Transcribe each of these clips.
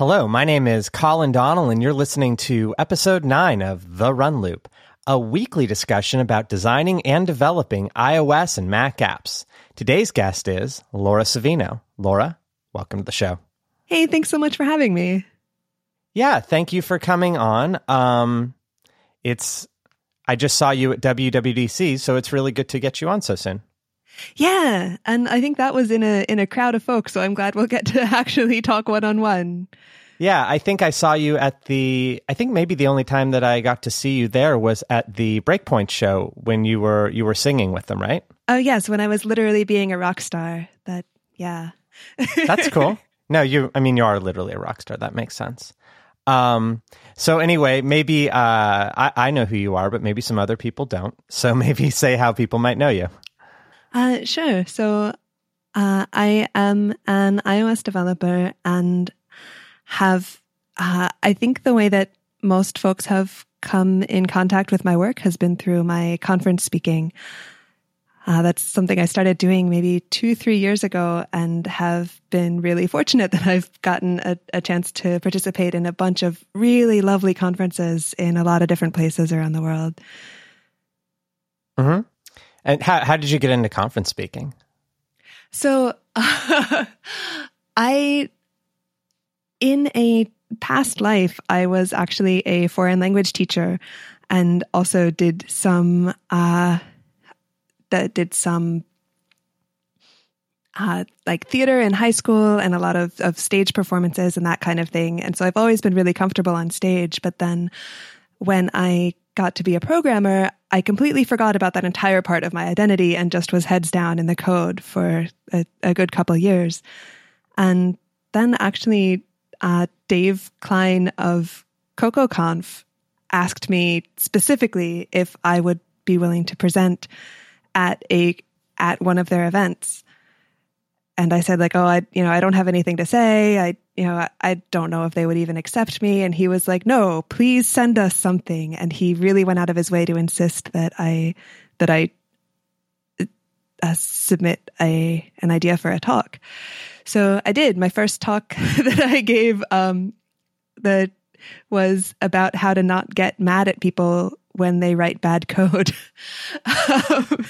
Hello, my name is Collin Donnell, and you're listening to episode 9 of The Run Loop, a weekly discussion about designing and developing iOS and Mac apps. Today's guest is Laura Savino. Laura, welcome to the show. Hey, thanks so much for having me. Yeah, thank you for coming on. Um, it's I just saw you at WWDC, so it's really good to get you on so soon. Yeah, and I think that was in a in a crowd of folks, so I'm glad we'll get to actually talk one on one. Yeah, I think I saw you at the I think maybe the only time that I got to see you there was at the Breakpoint show when you were you were singing with them, right? Oh yes, when I was literally being a rock star. That yeah. That's cool. No, you I mean you are literally a rock star. That makes sense. Um so anyway, maybe uh I, I know who you are, but maybe some other people don't. So maybe say how people might know you. Uh, sure. So uh, I am an iOS developer and have, uh, I think the way that most folks have come in contact with my work has been through my conference speaking. Uh, that's something I started doing maybe two, three years ago and have been really fortunate that I've gotten a, a chance to participate in a bunch of really lovely conferences in a lot of different places around the world. Mm-hmm. And how how did you get into conference speaking? So uh, I in a past life I was actually a foreign language teacher and also did some uh that did some uh, like theater in high school and a lot of, of stage performances and that kind of thing. And so I've always been really comfortable on stage. But then when I got to be a programmer, I completely forgot about that entire part of my identity and just was heads down in the code for a, a good couple years. And then actually, uh, Dave Klein of CocoaConf asked me specifically if I would be willing to present at a at one of their events. And I said like, "Oh, I you know, I don't have anything to say. I you know, I, I don't know if they would even accept me. And he was like, no, please send us something. And he really went out of his way to insist that I, that I uh, submit a, an idea for a talk. So I did. My first talk that I gave, um, that was about how to not get mad at people when they write bad code, um,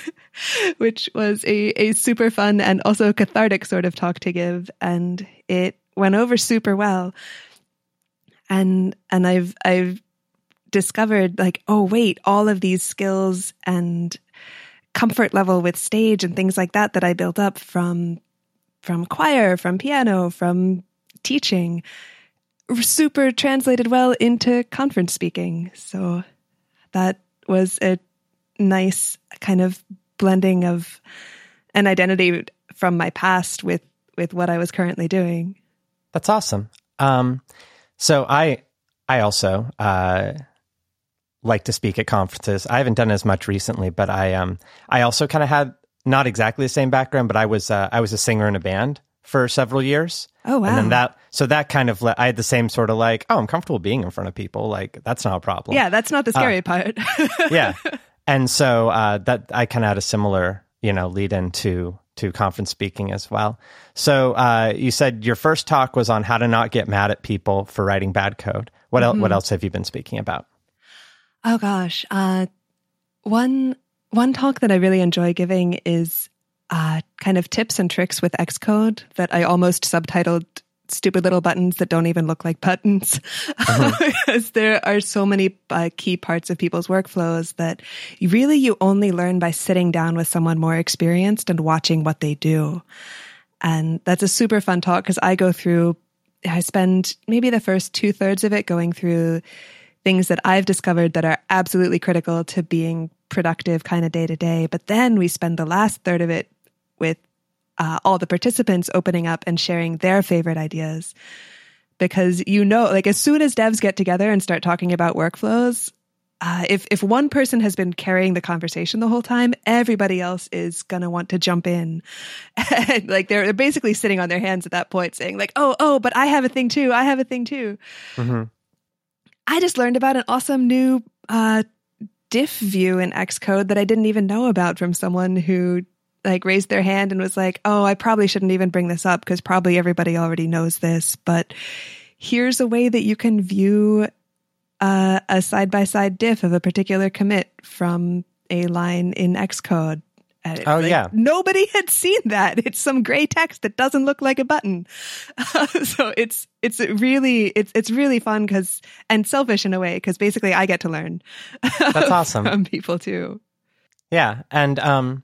which was a, a super fun and also cathartic sort of talk to give. And it went over super well. And and I've I've discovered like, oh wait, all of these skills and comfort level with stage and things like that that I built up from from choir, from piano, from teaching super translated well into conference speaking. So that was a nice kind of blending of an identity from my past with with what I was currently doing. That's awesome. Um, so I I also uh, like to speak at conferences. I haven't done as much recently, but I um I also kind of had not exactly the same background, but I was uh, I was a singer in a band for several years. Oh wow! And then that so that kind of I had the same sort of like oh I'm comfortable being in front of people like that's not a problem. Yeah, that's not the scary uh, part. yeah, and so uh, that I kind of had a similar you know lead into to conference speaking as well. So uh, you said your first talk was on how to not get mad at people for writing bad code. What mm-hmm. else? What else have you been speaking about? Oh gosh, uh, one one talk that I really enjoy giving is uh, kind of tips and tricks with Xcode that I almost subtitled stupid little buttons that don't even look like buttons. Uh-huh. because there are so many uh, key parts of people's workflows that really you only learn by sitting down with someone more experienced and watching what they do. And that's a super fun talk because i go through i spend maybe the first two thirds of it going through things that i've discovered that are absolutely critical to being productive kind of day to day. But then we spend the last third of it with uh, all the participants opening up and sharing their favorite ideas. Because you know, like as soon as devs get together and start talking about workflows, uh, if if one person has been carrying the conversation the whole time, everybody else is gonna want to jump in. and, like they're, they're basically sitting on their hands at that point, saying like, "Oh, oh, but I have a thing too. I have a thing too." Mm-hmm. I just learned about an awesome new uh, diff view in Xcode that I didn't even know about from someone who like raised their hand and was like, "Oh, I probably shouldn't even bring this up because probably everybody already knows this, but here's a way that you can view uh, a side by side diff of a particular commit from a line in Xcode. oh like, yeah, nobody had seen that. It's some gray text that doesn't look like a button. So it's it's really it's it's really fun because and selfish in a way because basically I get to learn. That's awesome from people too. Yeah, and um,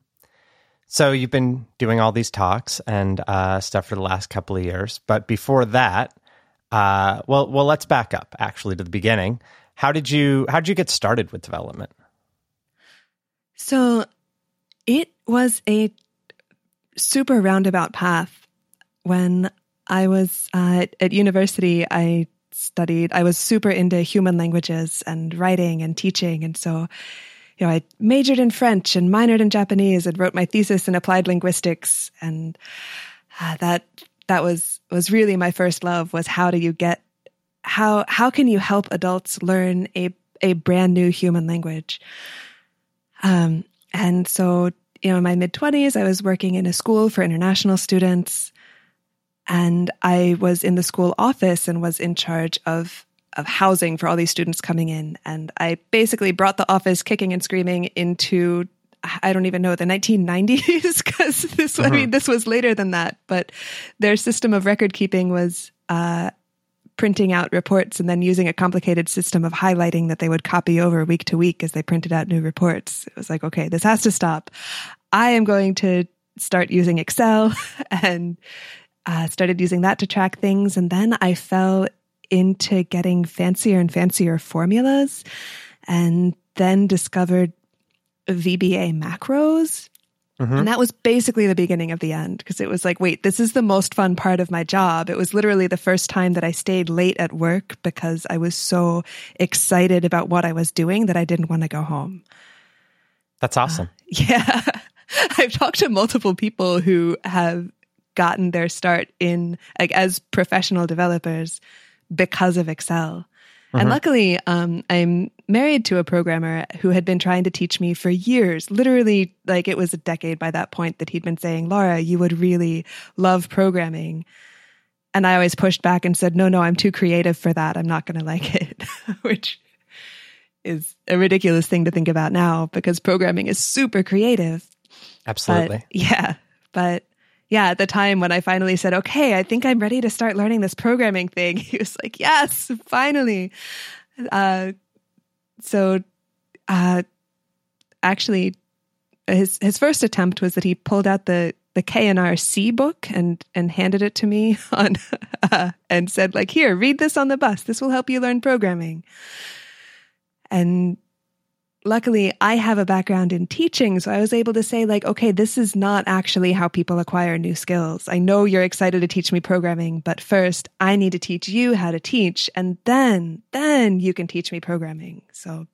so you've been doing all these talks and uh, stuff for the last couple of years, but before that, uh, well, well, let's back up actually to the beginning. How did you how did you get started with development? So it was a super roundabout path. When I was uh, at university, I studied. I was super into human languages and writing and teaching, and so you know, I majored in French and minored in Japanese and wrote my thesis in applied linguistics. And uh, that, that was, was really my first love was how do you get, how, how can you help adults learn a, a brand new human language? Um, and so, you know, in my mid twenties, I was working in a school for international students and I was in the school office and was in charge of of housing for all these students coming in. And I basically brought the office kicking and screaming into I don't even know the 1990s because this uh-huh. I mean this was later than that, but their system of record keeping was uh, printing out reports and then using a complicated system of highlighting that they would copy over week to week as they printed out new reports. It was like, okay, this has to stop. I am going to start using Excel and uh, started using that to track things. And then I fell into getting fancier and fancier formulas and then discovered VBA macros. Mm-hmm. And that was basically the beginning of the end because it was like, wait, this is the most fun part of my job. It was literally the first time that I stayed late at work because I was so excited about what I was doing that I didn't want to go home. That's awesome. Uh, yeah. I've talked to multiple people who have gotten their start in like as professional developers because of Excel. And uh-huh. luckily, um, I'm married to a programmer who had been trying to teach me for years. Literally, like it was a decade by that point that he'd been saying, Laura, you would really love programming. And I always pushed back and said, no, no, I'm too creative for that. I'm not going to like it, which is a ridiculous thing to think about now because programming is super creative. Absolutely. But, yeah. But yeah, at the time when I finally said, okay, I think I'm ready to start learning this programming thing, he was like, yes, finally. Uh, so, uh, actually, his his first attempt was that he pulled out the the K&R C book and and handed it to me on uh, and said like, here, read this on the bus. This will help you learn programming. And luckily I have a background in teaching. So I was able to say like, okay, this is not actually how people acquire new skills. I know you're excited to teach me programming, but first I need to teach you how to teach. And then, then you can teach me programming. So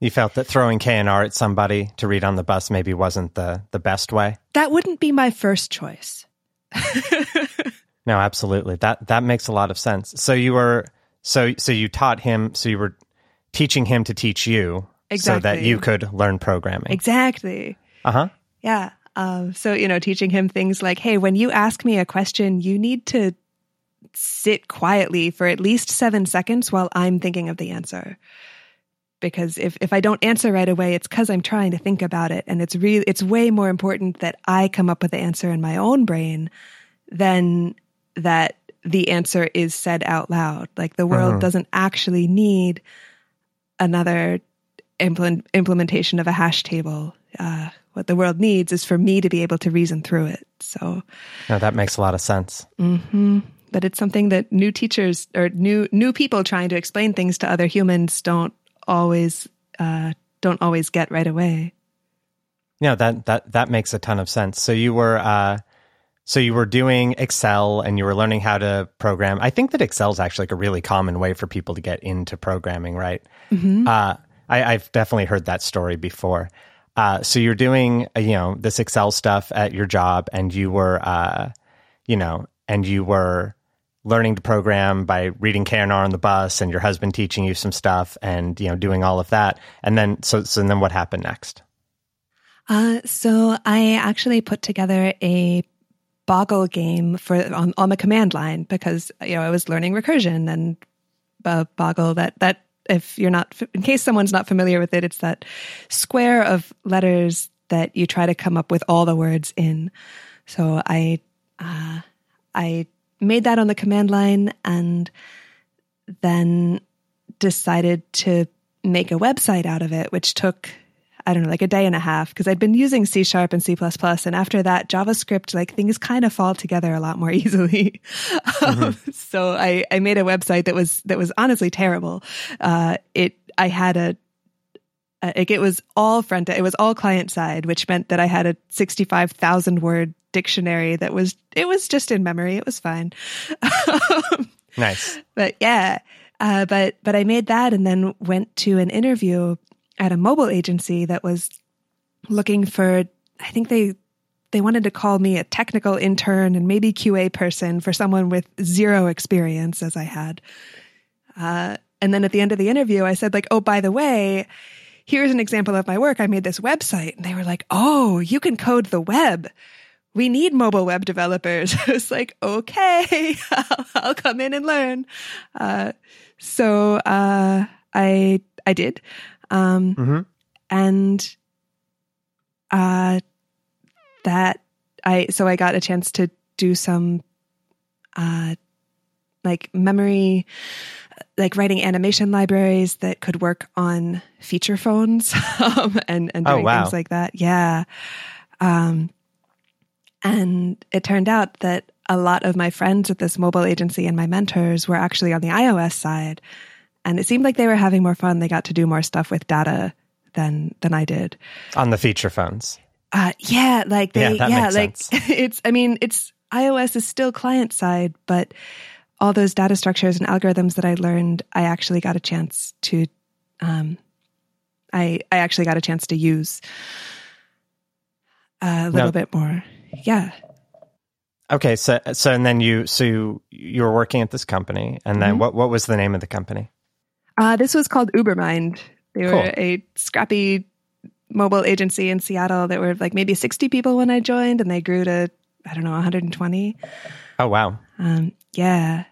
you felt that throwing K&R at somebody to read on the bus maybe wasn't the, the best way? That wouldn't be my first choice. no, absolutely. That, that makes a lot of sense. So you were, so, so you taught him, so you were teaching him to teach you Exactly. So that you could learn programming. Exactly. Uh huh. Yeah. Um, so, you know, teaching him things like, hey, when you ask me a question, you need to sit quietly for at least seven seconds while I'm thinking of the answer. Because if, if I don't answer right away, it's because I'm trying to think about it. And it's really, it's way more important that I come up with the answer in my own brain than that the answer is said out loud. Like the world uh-huh. doesn't actually need another implement, implementation of a hash table. Uh, what the world needs is for me to be able to reason through it. So, no, that makes a lot of sense. Mm-hmm. But it's something that new teachers or new new people trying to explain things to other humans don't always uh, don't always get right away. Yeah, that that that makes a ton of sense. So you were uh, so you were doing Excel and you were learning how to program. I think that Excel is actually like a really common way for people to get into programming, right? Mm-hmm. Uh, I, have definitely heard that story before. Uh, so you're doing, uh, you know, this Excel stuff at your job, and you were, uh, you know, and you were learning to program by reading K&R on the bus, and your husband teaching you some stuff, and you know, doing all of that. And then, so, so then, what happened next? Uh, so I actually put together a Boggle game for on, on the command line because you know I was learning recursion and Boggle that that if you're not in case someone's not familiar with it, it's that square of letters that you try to come up with all the words in. So I uh, I made that on the command line and then decided to make a website out of it, which took I don't know, like a day and a half because I'd been using C sharp and C++. And after that, JavaScript, like things kind of fall together a lot more easily. Mm-hmm. Um, so I, I made a website that was, that was honestly terrible. Uh, it, I had a, like it was all front, end, it was all client side, which meant that I had a 65,000 word dictionary that was, it was just in memory. It was fine. nice. But yeah. Uh, but, but I made that and then went to an interview at a mobile agency that was looking for, I think they, they wanted to call me a technical intern and maybe QA person for someone with zero experience as I had. Uh, and then at the end of the interview, I said like, Oh, by the way, here's an example of my work. I made this website and they were like, Oh, you can code the web. We need mobile web developers. I was like, okay, I'll, I'll come in and learn. Uh, so, uh, I, I did. Um, mm-hmm. and, uh, that I, so I got a chance to do some, uh, like memory, like writing animation libraries that could work on feature phones, um, and, and oh, doing oh, wow. things like that. Yeah. Um, and it turned out that a lot of my friends at this mobile agency and my mentors were actually on the iOS side and it seemed like they were having more fun. They got to do more stuff with data than than I did on the feature phones. Uh, yeah, like they, yeah, yeah like sense. it's. I mean, it's iOS is still client side, but all those data structures and algorithms that I learned, I actually got a chance to. Um, I I actually got a chance to use a little bit more. Yeah. Okay, so so and then you so you were working at this company, and then mm-hmm. what what was the name of the company? Uh, this was called Ubermind. They cool. were a scrappy mobile agency in Seattle that were like maybe 60 people when I joined, and they grew to, I don't know, 120. Oh, wow. Um, yeah.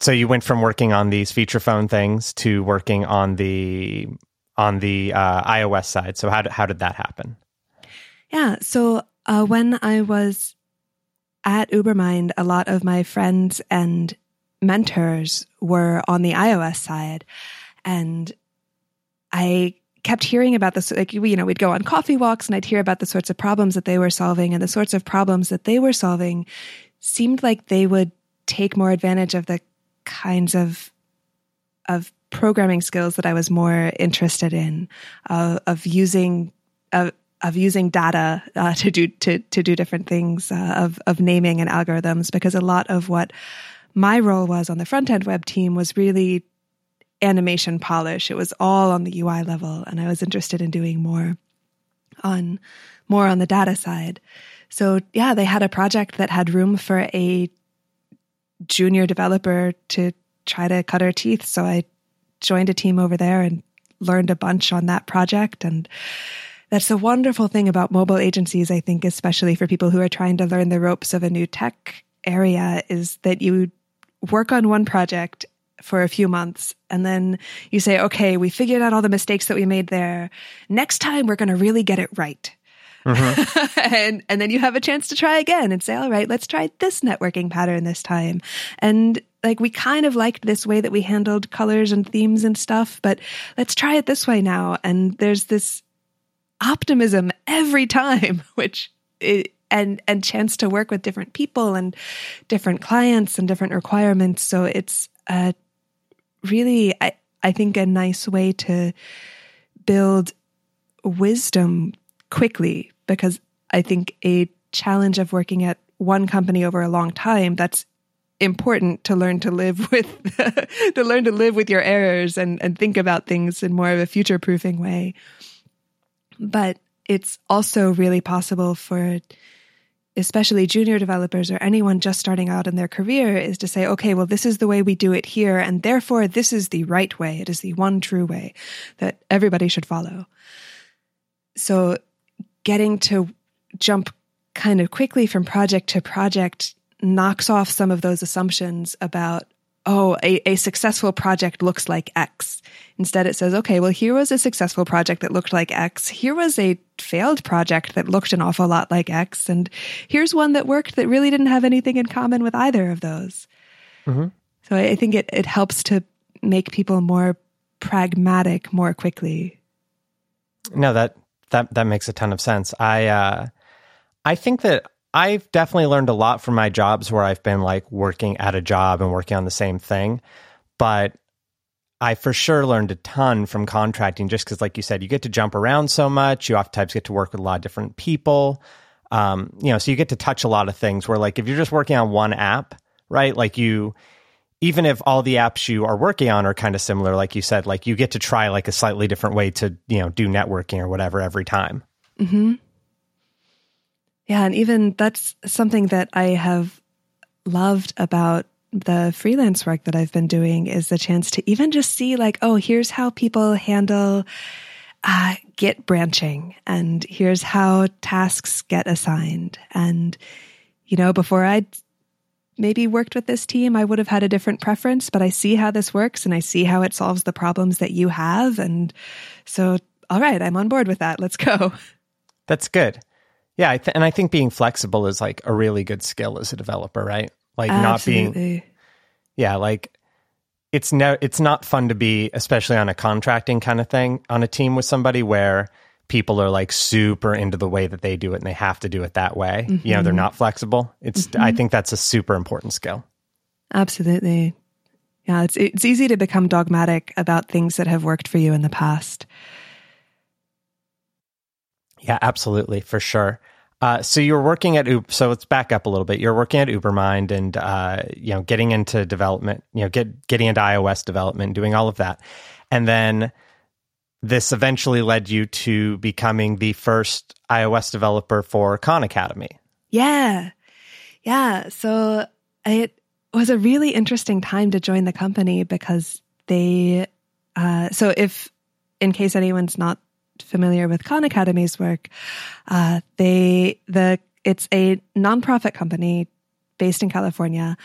So you went from working on these feature phone things to working on the on the uh, iOS side. So how did, how did that happen? Yeah. So uh, when I was at Ubermind, a lot of my friends and mentors were on the iOS side. And I kept hearing about this, like, you know, we'd go on coffee walks and I'd hear about the sorts of problems that they were solving and the sorts of problems that they were solving seemed like they would take more advantage of the kinds of, of programming skills that I was more interested in, uh, of using, of, of using data uh, to do to to do different things uh, of of naming and algorithms because a lot of what my role was on the front end web team was really animation polish. It was all on the UI level, and I was interested in doing more on more on the data side. So yeah, they had a project that had room for a junior developer to try to cut her teeth. So I joined a team over there and learned a bunch on that project. And that's a wonderful thing about mobile agencies, I think, especially for people who are trying to learn the ropes of a new tech area, is that you work on one project for a few months and then you say, okay, we figured out all the mistakes that we made there. Next time we're going to really get it right. Mm-hmm. and and then you have a chance to try again and say, all right, let's try this networking pattern this time. And like we kind of liked this way that we handled colors and themes and stuff, but let's try it this way now. And there's this optimism every time, which it, and and chance to work with different people and different clients and different requirements. So it's really, I, I think, a nice way to build wisdom quickly because I think a challenge of working at one company over a long time that's important to learn to live with to learn to live with your errors and and think about things in more of a future proofing way but it's also really possible for especially junior developers or anyone just starting out in their career is to say, okay, well, this is the way we do it here. And therefore, this is the right way. It is the one true way that everybody should follow. So getting to jump kind of quickly from project to project knocks off some of those assumptions about oh, a, a successful project looks like X. Instead, it says, okay, well, here was a successful project that looked like X. Here was a failed project that looked an awful lot like X. And here's one that worked that really didn't have anything in common with either of those. Mm-hmm. So I think it, it helps to make people more pragmatic more quickly. No, that, that, that makes a ton of sense. I, uh, I think that I've definitely learned a lot from my jobs where I've been like working at a job and working on the same thing. But I for sure learned a ton from contracting just because, like you said, you get to jump around so much. You oftentimes get to work with a lot of different people. Um, you know, so you get to touch a lot of things where, like, if you're just working on one app, right? Like, you, even if all the apps you are working on are kind of similar, like you said, like, you get to try like a slightly different way to, you know, do networking or whatever every time. hmm yeah, and even that's something that I have loved about the freelance work that I've been doing is the chance to even just see like, oh, here's how people handle uh, Git branching, and here's how tasks get assigned. And, you know, before I'd maybe worked with this team, I would have had a different preference, but I see how this works and I see how it solves the problems that you have. And so, all right, I'm on board with that. Let's go. That's good. Yeah, I th- and I think being flexible is like a really good skill as a developer, right? Like Absolutely. not being Yeah, like it's no it's not fun to be especially on a contracting kind of thing on a team with somebody where people are like super into the way that they do it and they have to do it that way. Mm-hmm. You know, they're mm-hmm. not flexible. It's mm-hmm. I think that's a super important skill. Absolutely. Yeah, it's it's easy to become dogmatic about things that have worked for you in the past. Yeah, absolutely, for sure. Uh, so you're working at Uber. So let's back up a little bit. You're working at Ubermind and uh, you know getting into development. You know, get getting into iOS development, doing all of that, and then this eventually led you to becoming the first iOS developer for Khan Academy. Yeah, yeah. So it was a really interesting time to join the company because they. Uh, so if, in case anyone's not familiar with Khan Academy's work, uh, they the it's a nonprofit company based in California,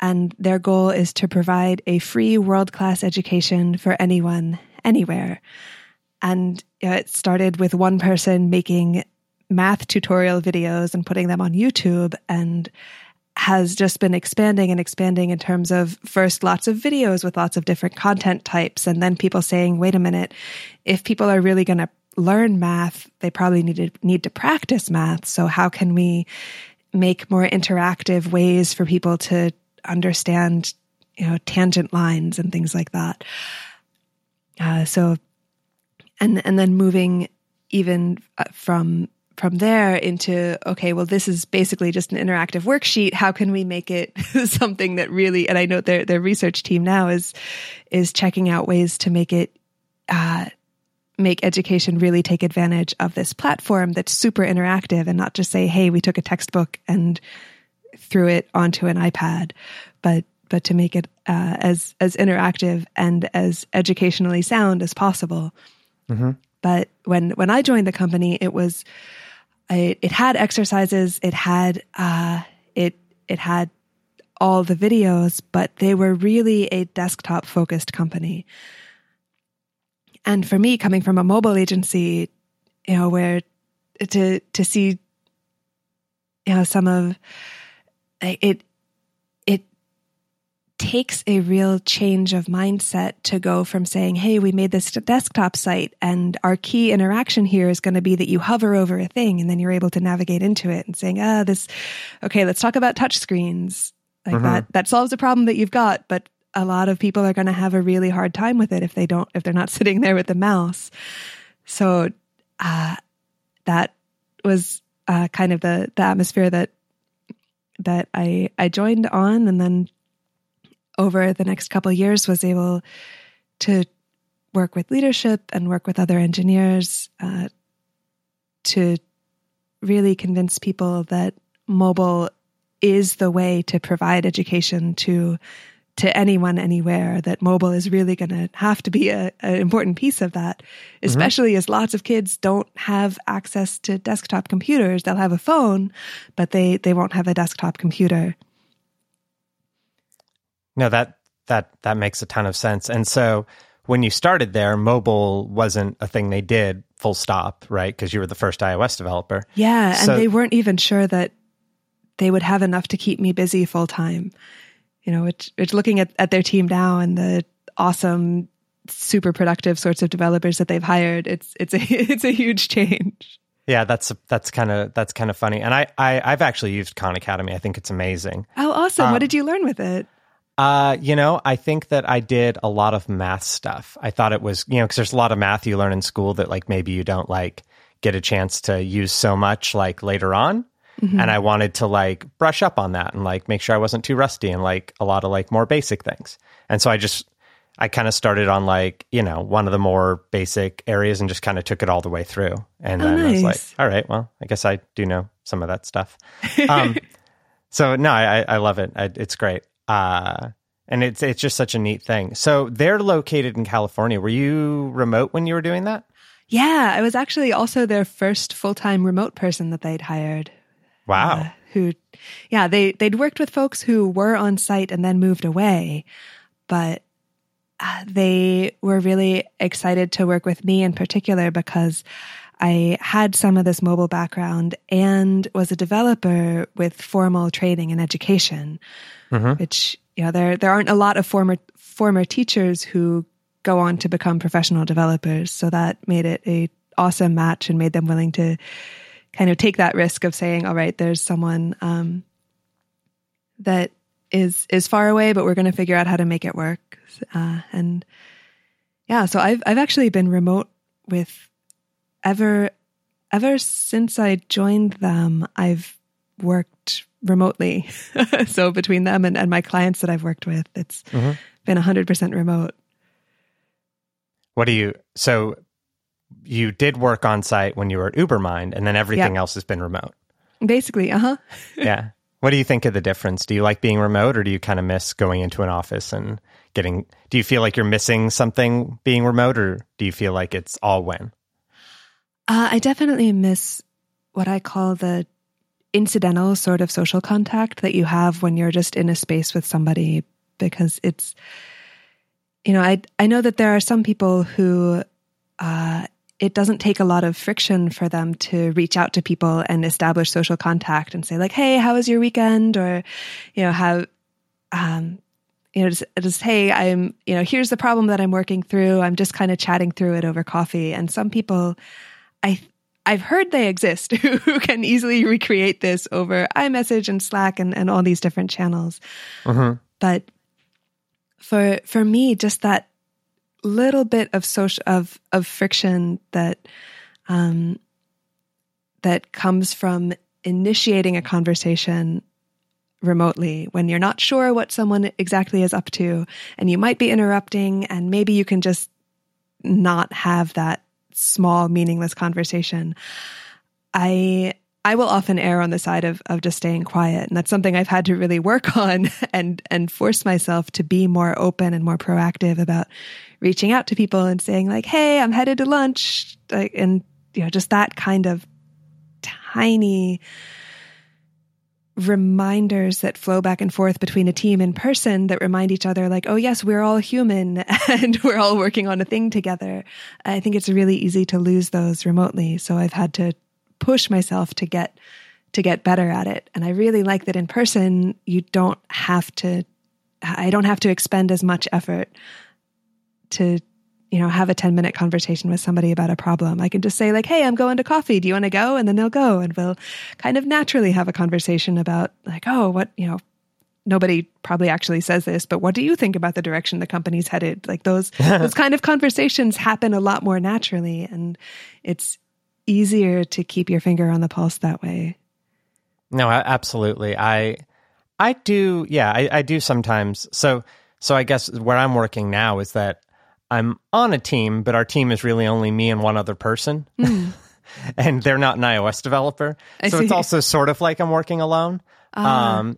and their goal is to provide a free world class education for anyone, anywhere. And you know, it started with one person making math tutorial videos and putting them on YouTube, and has just been expanding and expanding in terms of first lots of videos with lots of different content types, and then people saying, wait a minute, if people are really going to learn math, they probably need to need to practice math. So how can we make more interactive ways for people to understand, you know, tangent lines and things like that? Uh, so, and and then moving even uh, from from there into okay well this is basically just an interactive worksheet how can we make it something that really and i know their their research team now is is checking out ways to make it uh, make education really take advantage of this platform that's super interactive and not just say, hey, we took a textbook and threw it onto an iPad, but but to make it uh, as as interactive and as educationally sound as possible. Mm-hmm. But when when I joined the company, it was it, it had exercises, it had uh, it it had all the videos, but they were really a desktop focused company. And for me, coming from a mobile agency, you know, where to to see, you know, some of it, it takes a real change of mindset to go from saying, "Hey, we made this desktop site, and our key interaction here is going to be that you hover over a thing, and then you're able to navigate into it," and saying, "Ah, this, okay, let's talk about touch screens." Like mm-hmm. that, that solves a problem that you've got, but a lot of people are going to have a really hard time with it if they don't if they're not sitting there with the mouse. So uh, that was uh, kind of the the atmosphere that that I I joined on. And then over the next couple years was able to work with leadership and work with other engineers uh, to really convince people that mobile is the way to provide education to to anyone anywhere that mobile is really going to have to be an important piece of that, especially mm-hmm. as lots of kids don't have access to desktop computers. They'll have a phone, but they, they won't have a desktop computer. No, that that that makes a ton of sense. And so when you started there, mobile wasn't a thing they did full stop, right? Because you were the first iOS developer. Yeah, so, and they weren't even sure that they would have enough to keep me busy full time. You know, it's, it's looking at, at their team now and the awesome, super productive sorts of developers that they've hired. It's it's a it's a huge change. Yeah, that's that's kind of that's kind of funny. And I, I I've actually used Khan Academy. I think it's amazing. Oh, awesome! Um, what did you learn with it? Uh, you know, I think that I did a lot of math stuff. I thought it was, you know, because there's a lot of math you learn in school that like maybe you don't like get a chance to use so much like later on. Mm-hmm. And I wanted to like brush up on that and like make sure I wasn't too rusty and like a lot of like more basic things. And so I just, I kind of started on like, you know, one of the more basic areas and just kind of took it all the way through. And oh, then nice. I was like, all right, well, I guess I do know some of that stuff. Um, so no, I, I love it. I, it's great. Uh, and it's it's just such a neat thing. So they're located in California. Were you remote when you were doing that? Yeah, I was actually also their first full time remote person that they'd hired. Wow. Uh, who, yeah, they they'd worked with folks who were on site and then moved away, but uh, they were really excited to work with me in particular because I had some of this mobile background and was a developer with formal training and education, mm-hmm. which you know there there aren't a lot of former former teachers who go on to become professional developers. So that made it a awesome match and made them willing to kind of take that risk of saying, all right, there's someone um, that is is far away, but we're going to figure out how to make it work. Uh, and yeah, so I've I've actually been remote with ever ever since I joined them, I've worked remotely. so between them and, and my clients that I've worked with, it's mm-hmm. been 100% remote. What do you, so you did work on site when you were at Ubermind and then everything else has been remote? Basically, uh huh. yeah. What do you think of the difference? Do you like being remote or do you kind of miss going into an office and getting, do you feel like you're missing something being remote or do you feel like it's all when? Uh, I definitely miss what I call the incidental sort of social contact that you have when you're just in a space with somebody because it's you know i i know that there are some people who uh, it doesn't take a lot of friction for them to reach out to people and establish social contact and say like hey how was your weekend or you know how um you know just, just hey i'm you know here's the problem that i'm working through i'm just kind of chatting through it over coffee and some people I I've heard they exist who can easily recreate this over iMessage and Slack and, and all these different channels. Mm-hmm. But for for me, just that little bit of social of of friction that um, that comes from initiating a conversation remotely when you're not sure what someone exactly is up to and you might be interrupting and maybe you can just not have that small, meaningless conversation, I I will often err on the side of of just staying quiet, and that's something I've had to really work on and and force myself to be more open and more proactive about reaching out to people and saying like, "Hey, I'm headed to lunch," and you know, just that kind of tiny reminders that flow back and forth between a team in person that remind each other like oh yes we're all human and we're all working on a thing together. I think it's really easy to lose those remotely. So i've had to push myself to get to get better at it and i really like that in person you don't have to i don't have to expend as much effort to you know, have a 10 minute conversation with somebody about a problem. I can just say like, Hey, I'm going to coffee. Do you want to go? And then they'll go and we'll kind of naturally have a conversation about like, Oh, what, you know, nobody probably actually says this, but what do you think about the direction the company's headed? Like those, those kind of conversations happen a lot more naturally and it's easier to keep your finger on the pulse that way. No, absolutely. I, I do. Yeah, I, I do sometimes. So, so I guess where I'm working now is that I'm on a team, but our team is really only me and one other person. Mm. and they're not an iOS developer. I so see. it's also sort of like I'm working alone. Uh. Um,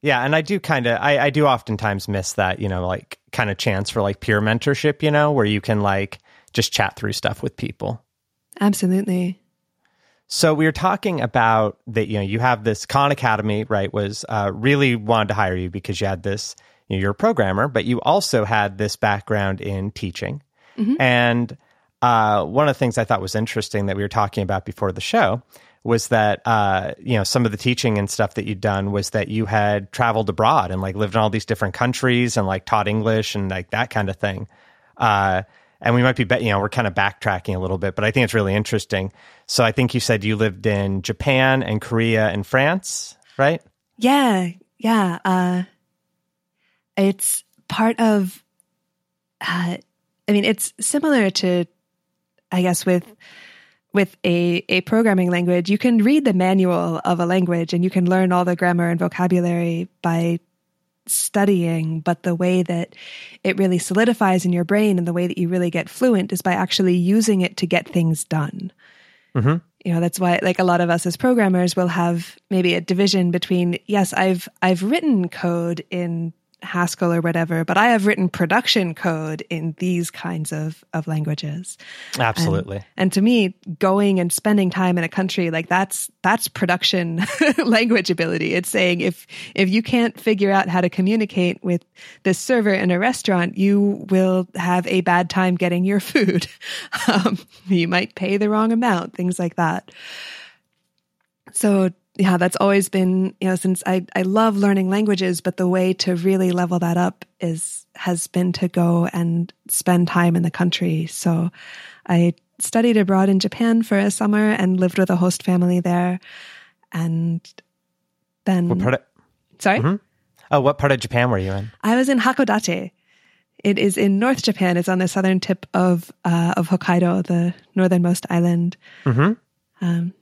Yeah, and I do kind of, I, I do oftentimes miss that, you know, like kind of chance for like peer mentorship, you know, where you can like just chat through stuff with people. Absolutely. So we were talking about that, you know, you have this Khan Academy, right? Was uh, really wanted to hire you because you had this, you know, you're a programmer, but you also had this background in teaching. And uh, one of the things I thought was interesting that we were talking about before the show was that uh, you know some of the teaching and stuff that you'd done was that you had traveled abroad and like lived in all these different countries and like taught English and like that kind of thing. Uh, and we might be, you know, we're kind of backtracking a little bit, but I think it's really interesting. So I think you said you lived in Japan and Korea and France, right? Yeah, yeah. Uh, it's part of. Uh, I mean, it's similar to, I guess, with with a a programming language. You can read the manual of a language, and you can learn all the grammar and vocabulary by studying. But the way that it really solidifies in your brain, and the way that you really get fluent, is by actually using it to get things done Mm-hmm. you know that's why like a lot of us as programmers will have maybe a division between yes i've i've written code in haskell or whatever but i have written production code in these kinds of of languages. Absolutely. and, and to me going and spending time in a country like that's that's production language ability. It's saying if if you can't figure out how to communicate with this server in a restaurant you will have a bad time getting your food. Um, you might pay the wrong amount things like that. So yeah that's always been you know since i i love learning languages but the way to really level that up is has been to go and spend time in the country so i studied abroad in japan for a summer and lived with a host family there and then what part of, sorry Mhm. oh, what part of Japan were you in? I was in Hakodate. It is in North Japan. It's on the southern tip of uh, of Hokkaido, the northernmost island. Mm-hmm. Um,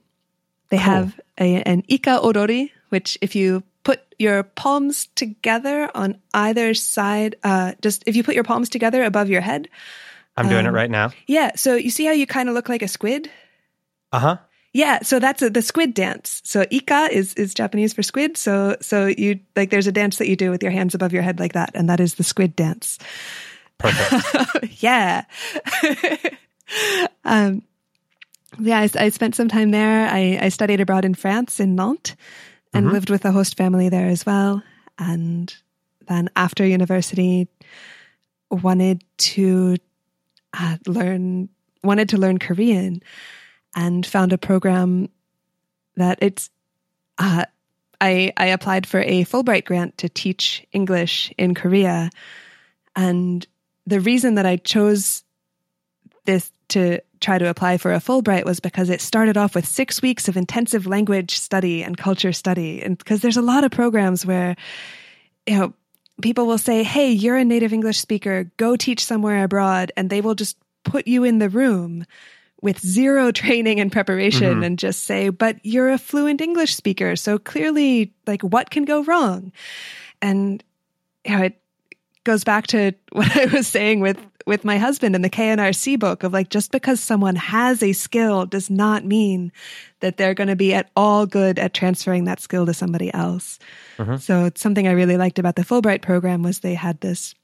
they have a, an ika odori, which if you put your palms together on either side, uh, just if you put your palms together above your head, I'm doing it Um, right now. yeah. So you see how you kind of look like a squid. Uh huh. Yeah, so that's a, the squid dance. So ika is is Japanese for squid. So so you like there's a dance that you do with your hands above your head like that, and that is the squid dance. Perfect. yeah. um, yeah, I, I spent some time there. I, I studied abroad in France, in Nantes, and Mhm. lived with a host family there as well. And then after university, wanted to uh, learn wanted to learn Korean, and found a program that it's. Uh, I I applied for a Fulbright grant to teach English in Korea, and the reason that I chose this to try to apply for a Fulbright was because it started off with six weeks of intensive language study and culture study. And because there's a lot of programs where, you know, people will say, Hey, you're a native English speaker, go teach somewhere abroad. And they will just put you in the room with zero training and preparation Mhm. and just say, but you're a fluent English speaker. So clearly, like, what can go wrong? And, you know, it goes back to what I was saying with with my husband in the K&R C book of like just because someone has a skill does not mean that they're going to be at all good at transferring that skill to somebody else. Mhm. So it's something I really liked about the Fulbright program was they had this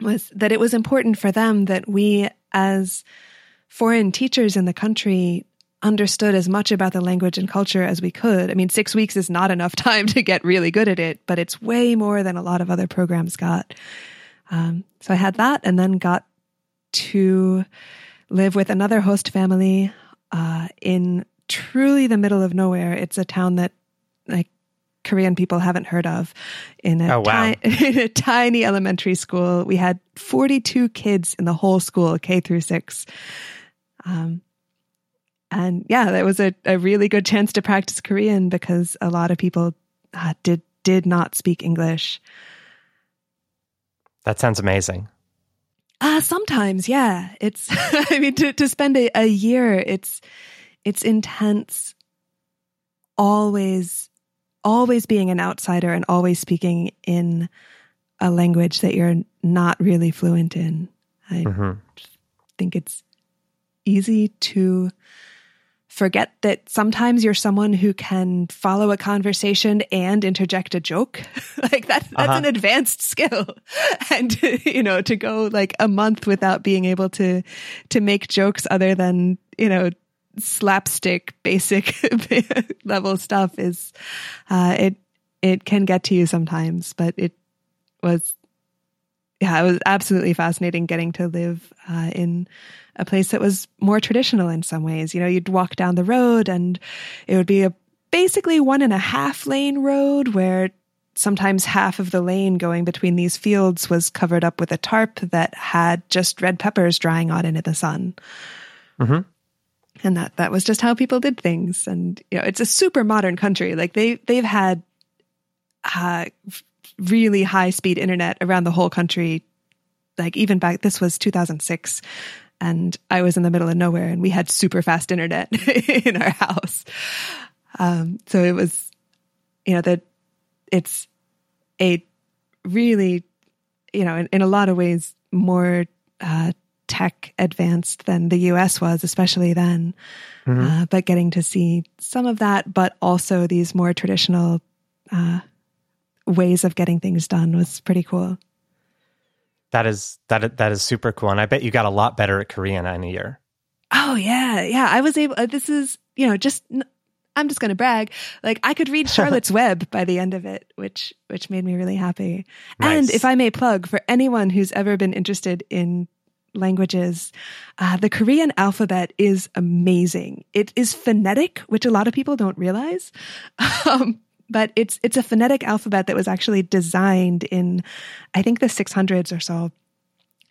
was that it was important for them that we as foreign teachers in the country understood as much about the language and culture as we could. I mean, six weeks is not enough time to get really good at it, but it's way more than a lot of other programs got. Um, so I had that and then got to live with another host family uh, in truly the middle of nowhere. It's a town that like Korean people haven't heard of. In a, Oh, wow. ti- in a tiny elementary school, we had 42 kids in the whole school, K through six. Um, and yeah, that was a, a really good chance to practice Korean because a lot of people uh, did did not speak English. That sounds amazing. Uh, sometimes, yeah. It's, I mean, to, to spend a, a year, it's, it's intense. Always, always being an outsider and always speaking in a language that you're not really fluent in. I hmm think it's easy to forget that sometimes you're someone who can follow a conversation and interject a joke. like that, that's uh-huh. an advanced skill. And, you know, to go like a month without being able to, to make jokes other than, you know, slapstick basic level stuff is, uh, it, it can get to you sometimes, but it was, yeah, it was absolutely fascinating getting to live, uh, in, a place that was more traditional in some ways. You know, you'd walk down the road and it would be a basically one and a half lane road where sometimes half of the lane going between these fields was covered up with a tarp that had just red peppers drying out into the sun. Mm-hmm. And that that was just how people did things. And you know, it's a super modern country. Like they they've had uh, really high speed internet around the whole country. Like even back, this was 2006 and I was in the middle of nowhere and we had super fast internet in our house. Um, so it was, you know, that it's a really, you know, in, in a lot of ways more uh, tech advanced than the US was, especially then. Mm-hmm. Uh, but getting to see some of that, but also these more traditional uh, ways of getting things done was pretty cool. That is that that is super cool, and I bet you got a lot better at Korean in a year. Oh yeah, yeah. I was able. Uh, this is you know just I'm just going to brag. Like I could read Charlotte's Web by the end of it, which which made me really happy. Nice. And if I may plug for anyone who's ever been interested in languages, uh, the Korean alphabet is amazing. It is phonetic, which a lot of people don't realize. Um, but it's it's a phonetic alphabet that was actually designed in I think the 600s or so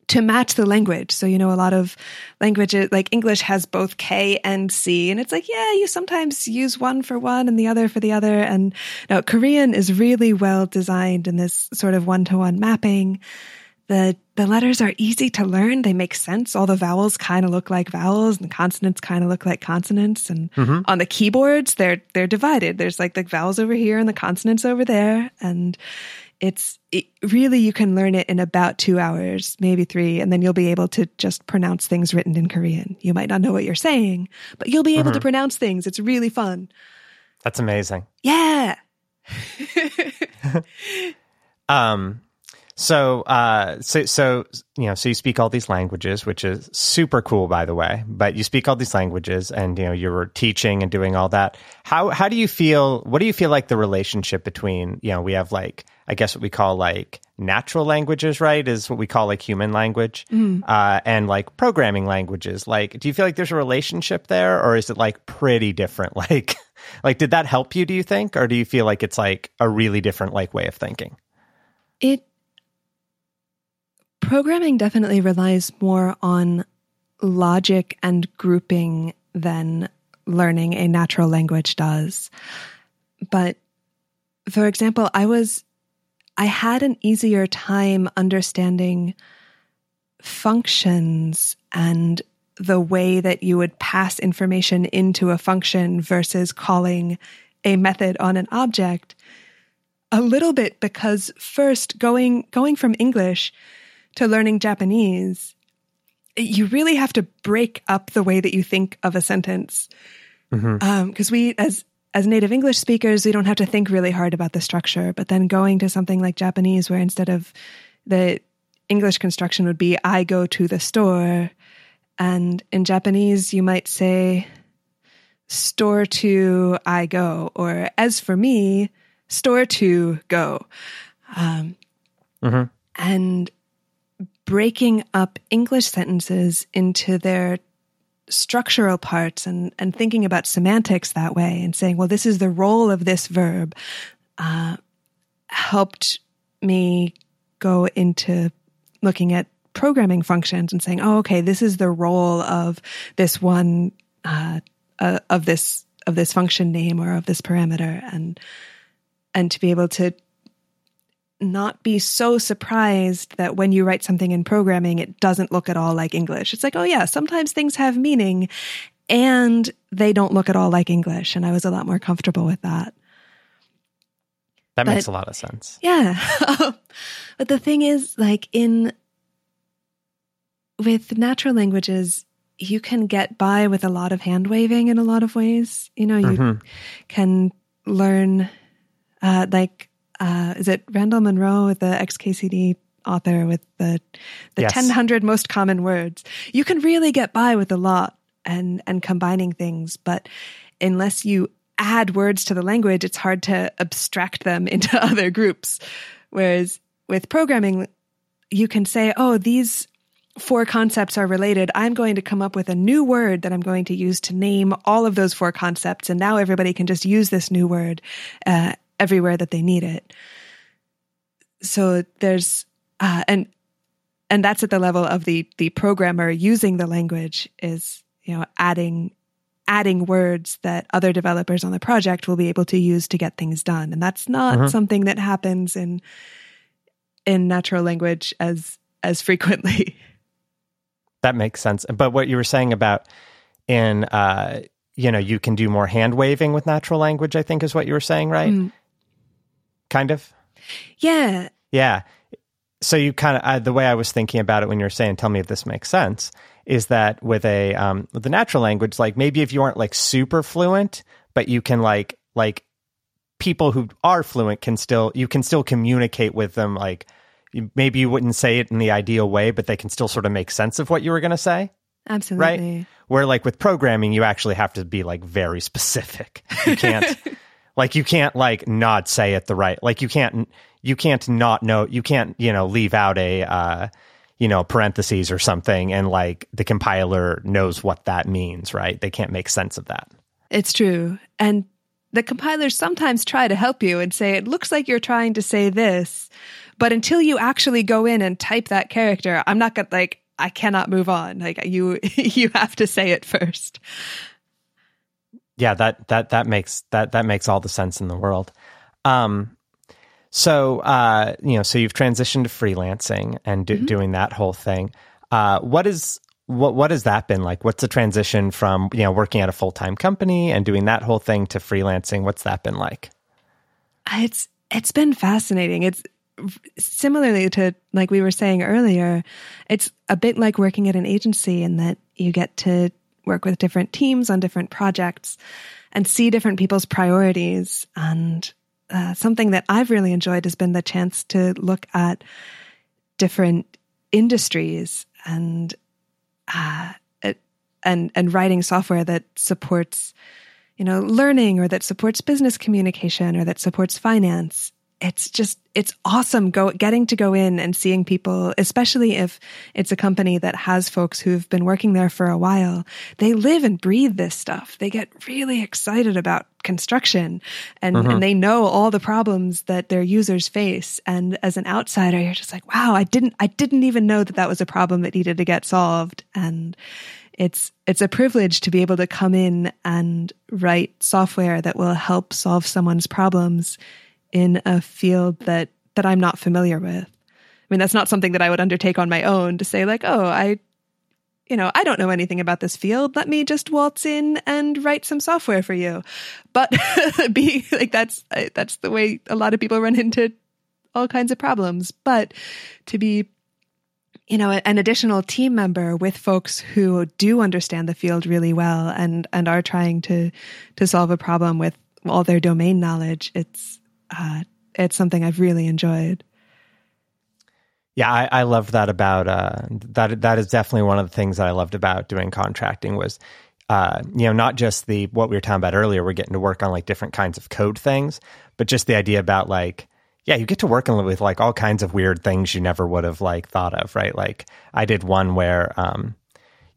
to match the language. So, you know, a lot of languages like English has both K and C. And it's like, yeah, you sometimes use one for one and the other for the other. And now Korean is really well designed in this sort of one to one mapping. The the letters are easy to learn. They make sense. All the vowels kind of look like vowels and the consonants kind of look like consonants. And mm-hmm. on the keyboards, they're, they're divided. There's like the vowels over here and the consonants over there. And it's it, really, you can learn it in about two hours, maybe three, and then you'll be able to just pronounce things written in Korean. You might not know what you're saying, but you'll be able mm-hmm. to pronounce things. It's really fun. That's amazing. Yeah. um, so, uh, so, so, you know, so you speak all these languages, which is super cool, by the way. But you speak all these languages, and you know, you're teaching and doing all that. How how do you feel? What do you feel like the relationship between? You know, we have like, I guess what we call like natural languages, right? Is what we call like human language, mm. uh, and like programming languages. Like, do you feel like there's a relationship there, or is it like pretty different? Like, like did that help you? Do you think, or do you feel like it's like a really different like way of thinking? It Programming definitely relies more on logic and grouping than learning a natural language does. But for example, I was, I had an easier time understanding functions and the way that you would pass information into a function versus calling a method on an object a little bit because first going going from english to learning Japanese, you really have to break up the way that you think of a sentence. Because mm-hmm. um, we, as as native English speakers, we don't have to think really hard about the structure. But then going to something like Japanese, where instead of the English construction would be "I go to the store," and in Japanese you might say "store to I go," or "as for me, store to go." Um, mm-hmm. And breaking up English sentences into their structural parts and, and thinking about semantics that way and saying, well, this is the role of this verb, uh, helped me go into looking at programming functions and saying, oh, okay, this is the role of this one, uh, uh, of this, of this function name or of this parameter. And, and to be able to not be so surprised that when you write something in programming, it doesn't look at all like English. It's like, oh yeah, sometimes things have meaning and they don't look at all like English. And I was a lot more comfortable with that. That but, makes a lot of sense. Yeah. but the thing is, like, in with natural languages, you can get by with a lot of hand waving in a lot of ways. You know, you mm-hmm. can learn, uh, like, uh, is it Randall Munroe, the XKCD author with the the yes. 1000 most common words? You can really get by with a lot and and combining things, but unless you add words to the language, it's hard to abstract them into other groups. Whereas with programming, you can say, oh, these four concepts are related. I'm going to come up with a new word that I'm going to use to name all of those four concepts. And now everybody can just use this new word uh, everywhere that they need it. So there's, uh, and, and that's at the level of the, the programmer using the language is, you know, adding adding words that other developers on the project will be able to use to get things done. And that's not mm-hmm. something that happens in in natural language as as frequently. That makes sense. But what you were saying about in uh you know, you can do more hand waving with natural language, I think is what you were saying, right? Mm. Kind of. Yeah. Yeah. So you kind of uh, the way I was thinking about it when you were saying, tell me if this makes sense is that with a um, with the natural language, like maybe if you aren't like super fluent, but you can like like people who are fluent can still you can still communicate with them. Like maybe you wouldn't say it in the ideal way, but they can still sort of make sense of what you were going to say. Absolutely. Right. Where like with programming, you actually have to be like very specific. You can't like you can't like not say it the right. Like you can't you can't not know you can't you know leave out a. Uh, you know, parentheses or something, and like the compiler knows what that means, right? They can't make sense of that. It's true. And the compilers sometimes try to help you and say, it looks like you're trying to say this, but until you actually go in and type that character, I'm not gonna like, I cannot move on. Like you, you have to say it first. Yeah, that, that, that makes, that, that makes all the sense in the world. Um, so, uh, you know, so you've transitioned to freelancing and do, mm-hmm. doing that whole thing. Uh, what is what what has that been like? What's the transition from you know working at a full time company and doing that whole thing to freelancing? What's that been like? It's it's been fascinating. It's similarly to like we were saying earlier. It's a bit like working at an agency in that you get to work with different teams on different projects and see different people's priorities. And uh, something that I've really enjoyed has been the chance to look at different industries and uh, and and writing software that supports you know learning or that supports business communication or that supports finance it's just it's awesome go getting to go in and seeing people especially if it's a company that has folks who've been working there for a while. They live and breathe this stuff. They get really excited about construction and, mm-hmm. and they know all the problems that their users face. And as an outsider you're just like wow i didn't i didn't even know that that was a problem that needed to get solved. And it's it's a privilege to be able to come in and write software that will help solve someone's problems in a field that that I'm not familiar with. I mean, that's not something that I would undertake on my own to say like, "Oh, I you know, I don't know anything about this field. Let me just waltz in and write some software for you." But be like that's that's the way a lot of people run into all kinds of problems. But to be you know an additional team member with folks who do understand the field really well and and are trying to to solve a problem with all their domain knowledge it's uh, it's something I've really enjoyed. Yeah, I, I love that about uh, that. That is definitely one of the things that I loved about doing contracting was, uh, you know, not just the what we were talking about earlier. We're getting to work on like different kinds of code things, but just the idea about like, yeah, you get to work with like all kinds of weird things you never would have like thought of, right? Like I did one where, um,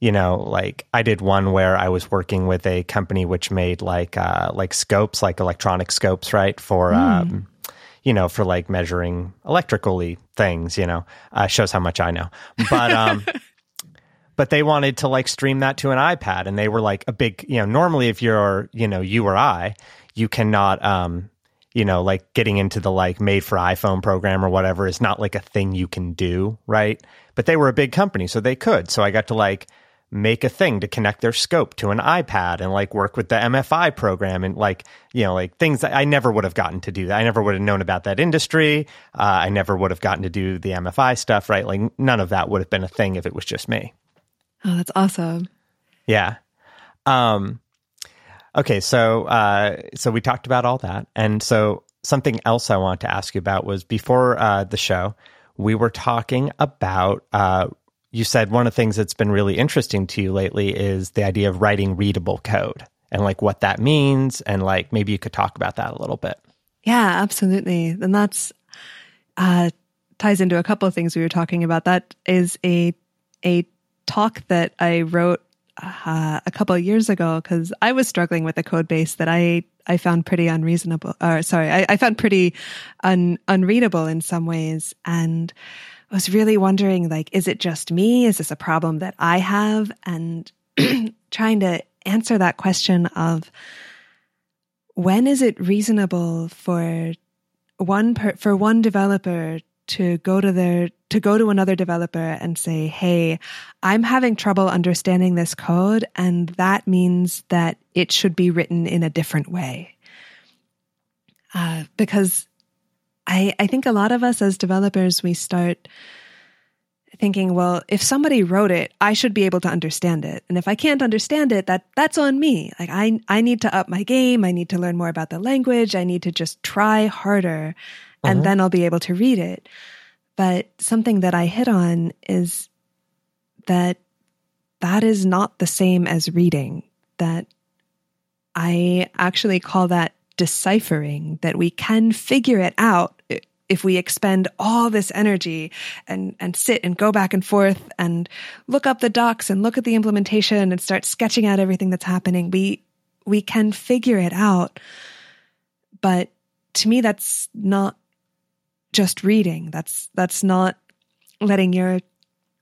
you know, like I did one where I was working with a company which made like uh, like scopes, like electronic scopes, right? For mm. um, you know, for like measuring electrically things. You know, uh, shows how much I know. But um, but they wanted to like stream that to an iPad, and they were like a big, you know, normally if you're you know you or I, you cannot um you know, like getting into the like made for iPhone program or whatever is not like a thing you can do, right? But they were a big company, so they could. So I got to like make a thing to connect their scope to an iPad and like work with the MFI program and like, you know, like things that I never would have gotten to do that. I never would have known about that industry. Uh, I never would have gotten to do the MFI stuff, right? Like none of that would have been a thing if it was just me. Oh, that's awesome. Yeah. Um, okay, so uh, so we talked about all that, and so something else I wanted to ask you about was before uh, the show, we were talking about. Uh, you said one of the things that's been really interesting to you lately is the idea of writing readable code and like what that means, and like maybe you could talk about that a little bit. Yeah, absolutely, and that's uh, ties into a couple of things we were talking about. That is a a talk that I wrote uh, a couple of years ago because I was struggling with a code base that I I found pretty unreasonable. Or sorry, I, I found pretty un, unreadable in some ways, and I was really wondering like, is it just me? Is this a problem that I have? And trying to answer that question of when is it reasonable for one per, for one developer to go to their to go to another developer and say, "Hey, I'm having trouble understanding this code and that means that it should be written in a different way." Uh, because I I think a lot of us as developers we start thinking, well, if somebody wrote it, I should be able to understand it. And if I can't understand it, that that's on me. Like I I need to up my game, I need to learn more about the language, I need to just try harder and uh-huh. then I'll be able to read it. But something that I hit on is that that is not the same as reading. That I actually call that deciphering, that we can figure it out if we expend all this energy and, and sit and go back and forth and look up the docs and look at the implementation and start sketching out everything that's happening. We, we can figure it out. But to me, that's not just reading. That's that's not letting your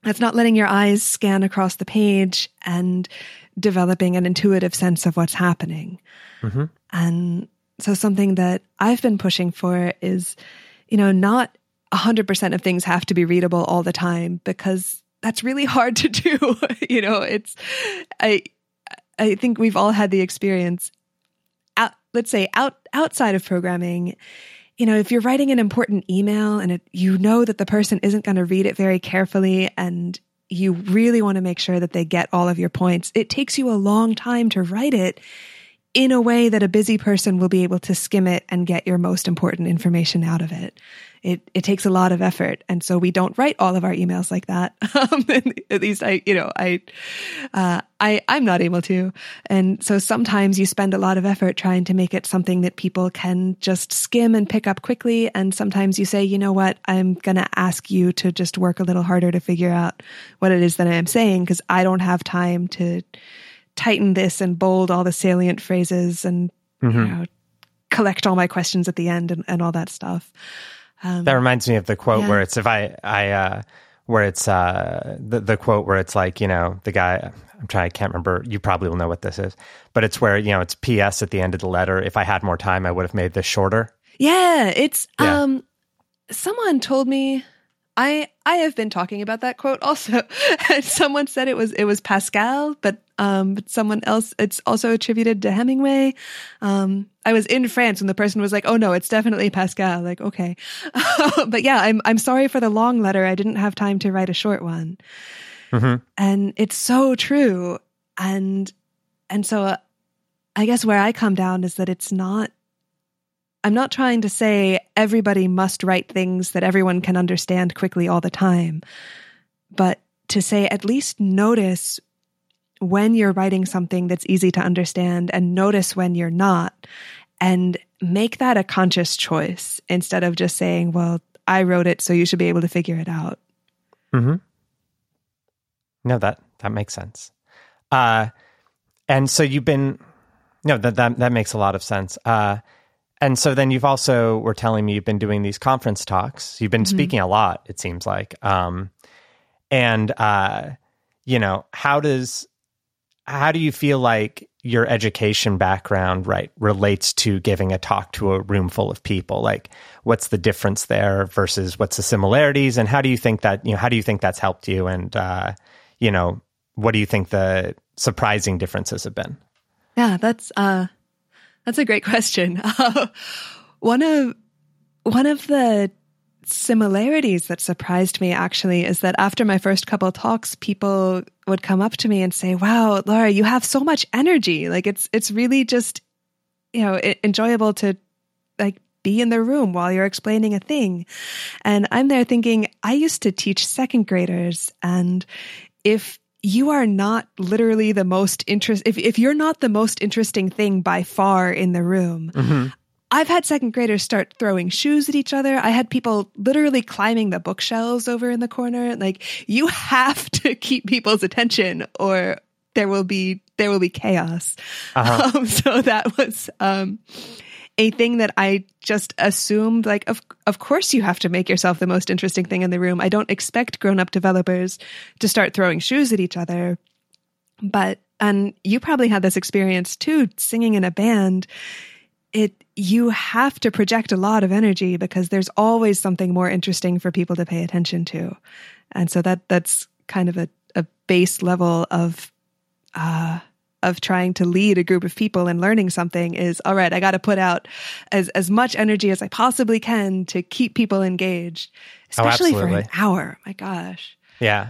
that's not letting your eyes scan across the page and developing an intuitive sense of what's happening. Mm-hmm. And so something that I've been pushing for is, you know, not 100% of things have to be readable all the time because that's really hard to do. you know, it's I I think we've all had the experience out let's say out outside of programming you know, if you're writing an important email and it, you know that the person isn't going to read it very carefully and you really want to make sure that they get all of your points, it takes you a long time to write it in a way that a busy person will be able to skim it and get your most important information out of it it, it takes a lot of effort. And so we don't write all of our emails like that. Um, at least I, you know, I, uh, I, I'm not able to. And so sometimes you spend a lot of effort trying to make it something that people can just skim and pick up quickly. And sometimes you say, you know what, I'm going to ask you to just work a little harder to figure out what it is that I am saying because I don't have time to tighten this and bold all the salient phrases and, mm-hmm. you know, collect all my questions at the end and, and all that stuff. Um, that reminds me of the quote yeah. where it's if I I uh, where it's uh, the the quote where it's like you know the guy I'm trying I can't remember you probably will know what this is but it's where you know it's P.S. at the end of the letter. If I had more time, I would have made this shorter. Yeah, it's yeah. um someone told me I I have been talking about that quote also. someone said it was it was Pascal, but um, but someone else it's also attributed to Hemingway. Um, I was in France when the person was like, "Oh no, it's definitely Pascal." Like, okay, but yeah, I'm I'm sorry for the long letter. I didn't have time to write a short one, mm-hmm. and it's so true. And and so, uh, I guess where I come down is that it's not I'm not trying to say everybody must write things that everyone can understand quickly all the time, but to say at least notice when you're writing something that's easy to understand and notice when you're not and make that a conscious choice instead of just saying, well, I wrote it, so you should be able to figure it out. Hmm. No, that that makes sense. Uh, and so you've been no that that that makes a lot of sense. Uh, and so then you've also were telling me you've been doing these conference talks. You've been mm-hmm. speaking a lot, it seems like. Um, and uh, you know, how does how do you feel like your education background right relates to giving a talk to a room full of people like what's the difference there versus what's the similarities and how do you think that you know how do you think that's helped you and uh, you know what do you think the surprising differences have been yeah that's uh that's a great question. Uh, one of one of the similarities that surprised me actually is that after my first couple talks, people would come up to me and say, "Wow, Laura, you have so much energy. Like it's it's really just you know enjoyable to like be in the room while you're explaining a thing." And I'm there thinking, I used to teach second graders, and if you are not literally the most interest if if you're not the most interesting thing by far in the room. Mm-hmm. I've had second graders start throwing shoes at each other. I had people literally climbing the bookshelves over in the corner. Like you have to keep people's attention or there will be there will be chaos. Uh-huh. Um, so that was um, a thing that I just assumed like of of course you have to make yourself the most interesting thing in the room. I don't expect grown-up developers to start throwing shoes at each other. But and you probably had this experience too singing in a band. It you have to project a lot of energy because there's always something more interesting for people to pay attention to. And so that that's kind of a, a base level of uh, of trying to lead a group of people and learning something is all right, I got to put out as, as much energy as I possibly can to keep people engaged, oh, especially oh, for an hour. My gosh. Yeah.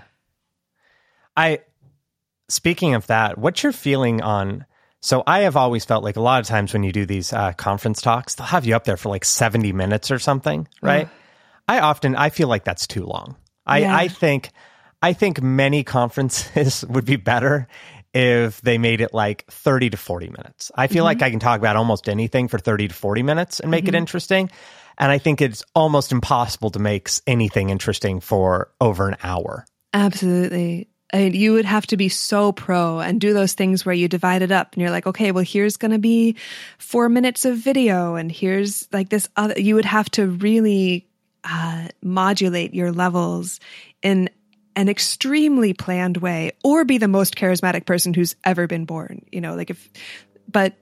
I, speaking of that, what's your feeling on so I have always felt like a lot of times when you do these uh, conference talks, they'll have you up there for like 70 minutes or something, right? I often I feel like that's too long. I, yeah. I think I think many conferences would be better if they made it like 30 to 40 minutes. I feel mm-hmm. like I can talk about almost anything for 30 to 40 minutes and make mm-hmm. it interesting. And I think it's almost impossible to make anything interesting for over an hour. Absolutely. I mean, you would have to be so pro and do those things where you divide it up and you're like, okay, well, here's going to be four minutes of video and here's like this other, you would have to really uh, modulate your levels in an extremely planned way or be the most charismatic person who's ever been born, you know, like if, but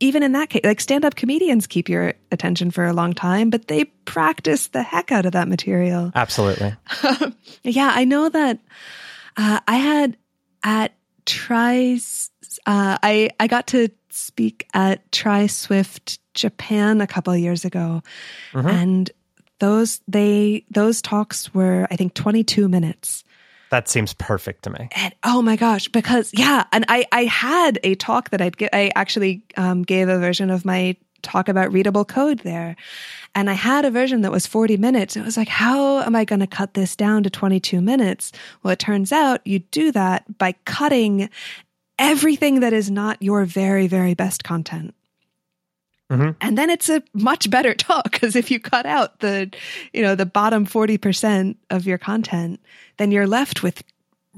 even in that case, like stand up comedians keep your attention for a long time, but they practice the heck out of that material. Absolutely. yeah, I know that uh, I had at Tries, uh, I, I got to speak at Try Swift Japan a couple years ago. Mm-hmm. And those, they, those talks were, I think, 22 minutes. That seems perfect to me. And oh my gosh, because yeah, and I I had a talk that I'd get. I actually um, gave a version of my talk about readable code there, and I had a version that was 40 minutes. It was like, how am I going to cut this down to 22 minutes? Well, it turns out you do that by cutting everything that is not your very, very best content. Mm-hmm. And then it's a much better talk because if you cut out the, you know, the bottom 40% of your content, then you're left with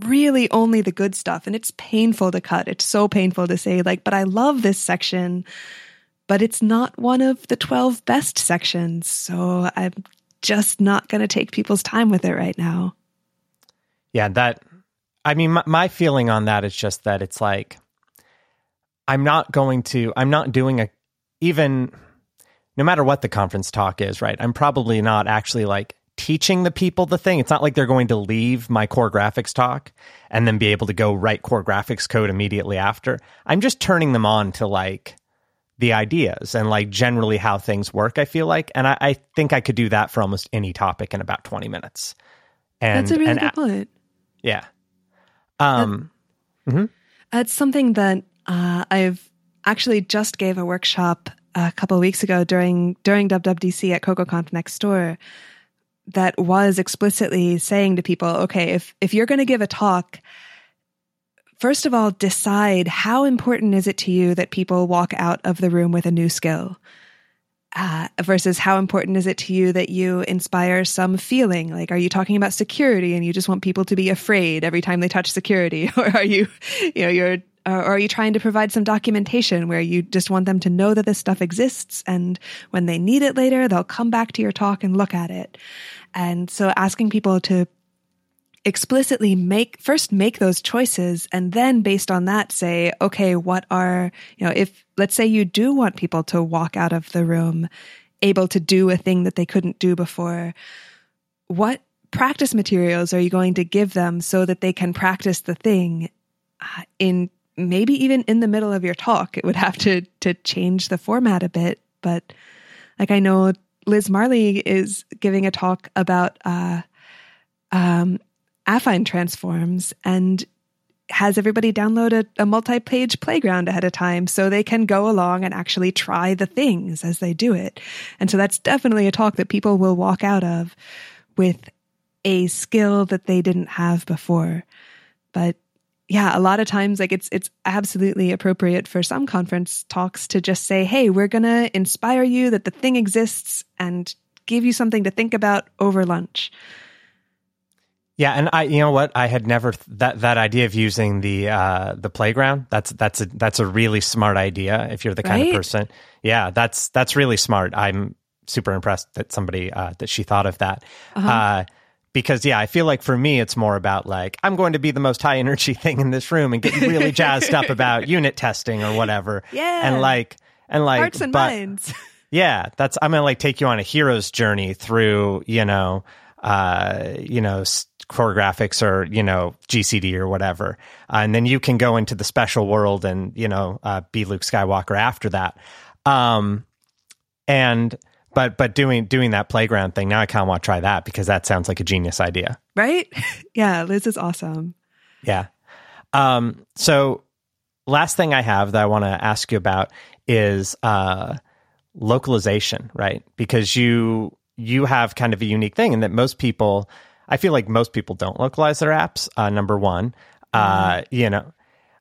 really only the good stuff. And it's painful to cut. It's so painful to say, like, but I love this section but it's not one of the 12 best sections. So I'm just not going to take people's time with it right now. Yeah, that, I mean, my, my, feeling on that is just that it's like, I'm not going to, I'm not doing a, even, no matter what the conference talk is, right? I'm probably not actually like teaching the people the thing. It's not like they're going to leave my core graphics talk and then be able to go write core graphics code immediately after. I'm just turning them on to like, the ideas and like generally how things work, I feel like. And I, I think I could do that for almost any topic in about 20 minutes. And, That's a really and, good point. Yeah. Um, that, mm-hmm. That's something that uh, I've actually just gave a workshop a couple weeks ago during during WWDC at CocoaConf next door that was explicitly saying to people, okay, if if you're going to give a talk First of all, decide how important is it to you that people walk out of the room with a new skill? Uh, versus how important is it to you that you inspire some feeling? Like, are you talking about security and you just want people to be afraid every time they touch security? Or are you, you know, you're, or are you trying to provide some documentation where you just want them to know that this stuff exists and when they need it later, they'll come back to your talk and look at it? And so asking people to explicitly make first make those choices and then based on that say okay what are you know if let's say you do want people to walk out of the room able to do a thing that they couldn't do before what practice materials are you going to give them so that they can practice the thing uh, in maybe even in the middle of your talk it would have to to change the format a bit but like i know Liz Marley is giving a talk about uh, um, affine transforms and has everybody download a, a multi page playground ahead of time so they can go along and actually try the things as they do it. And so that's definitely a talk that people will walk out of with a skill that they didn't have before. But yeah, a lot of times like it's it's absolutely appropriate for some conference talks to just say, "Hey, we're going to inspire you that the thing exists and give you something to think about over lunch." Yeah, and I, you know what, I had never that that idea of using the uh, the playground. That's that's a that's a really smart idea. If you're the kind Right? of person, yeah, that's that's really smart. I'm super impressed that somebody uh, that she thought of that. Uh-huh. Uh, because yeah, I feel like for me, it's more about like I'm going to be the most high energy thing in this room and get really jazzed up about unit testing or whatever. Yeah. and like and like Hearts and but, minds. yeah, that's I'm gonna like take you on a hero's journey through you know uh you know s- core graphics or you know GCD or whatever, uh, and then you can go into the special world and you know uh, be Luke Skywalker after that. Um, and but but doing doing that playground thing now, I kind of want to try that because that sounds like a genius idea. right? yeah, Liz is awesome. Yeah. Um, so last thing I have that I want to ask you about is uh, localization, right? Because you you have kind of a unique thing in that most people, I feel like most people don't localize their apps. Uh, number one, uh, you know,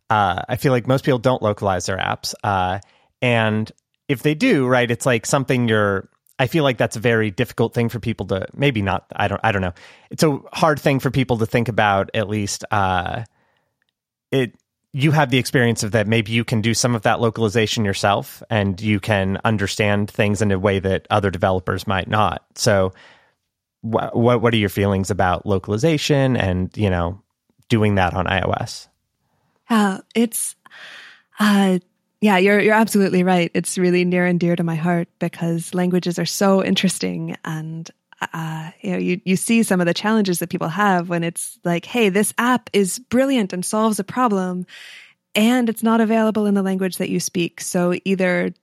uh, I feel like most people don't localize their apps, uh, and if they do, right, it's like something you're. I feel like that's a very difficult thing for people to maybe not. I don't. I don't know. It's a hard thing for people to think about. At least, uh, it. You have the experience of that. Maybe you can do some of that localization yourself, and you can understand things in a way that other developers might not. So, what what are your feelings about localization and you know doing that on iOS? Yeah, it's uh yeah, you're you're absolutely right. It's really near and dear to my heart because languages are so interesting and uh, you know, you, you see some of the challenges that people have when it's like, hey, this app is brilliant and solves a problem, and it's not available in the language that you speak. So either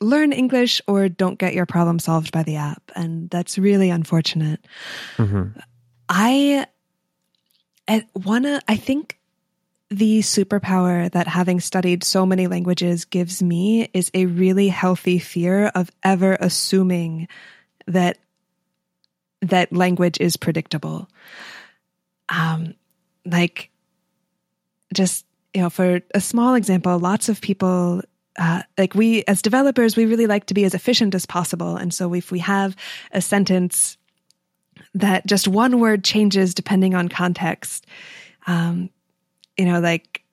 learn English or don't get your problem solved by the app. And that's really unfortunate. Mm-hmm. I, I wanna, I think the superpower that having studied so many languages gives me is a really healthy fear of ever assuming that that language is predictable. Um, like just you know, for a small example, lots of people uh, like we as developers, we really like to be as efficient as possible, and so if we have a sentence that just one word changes depending on context, um, you know, like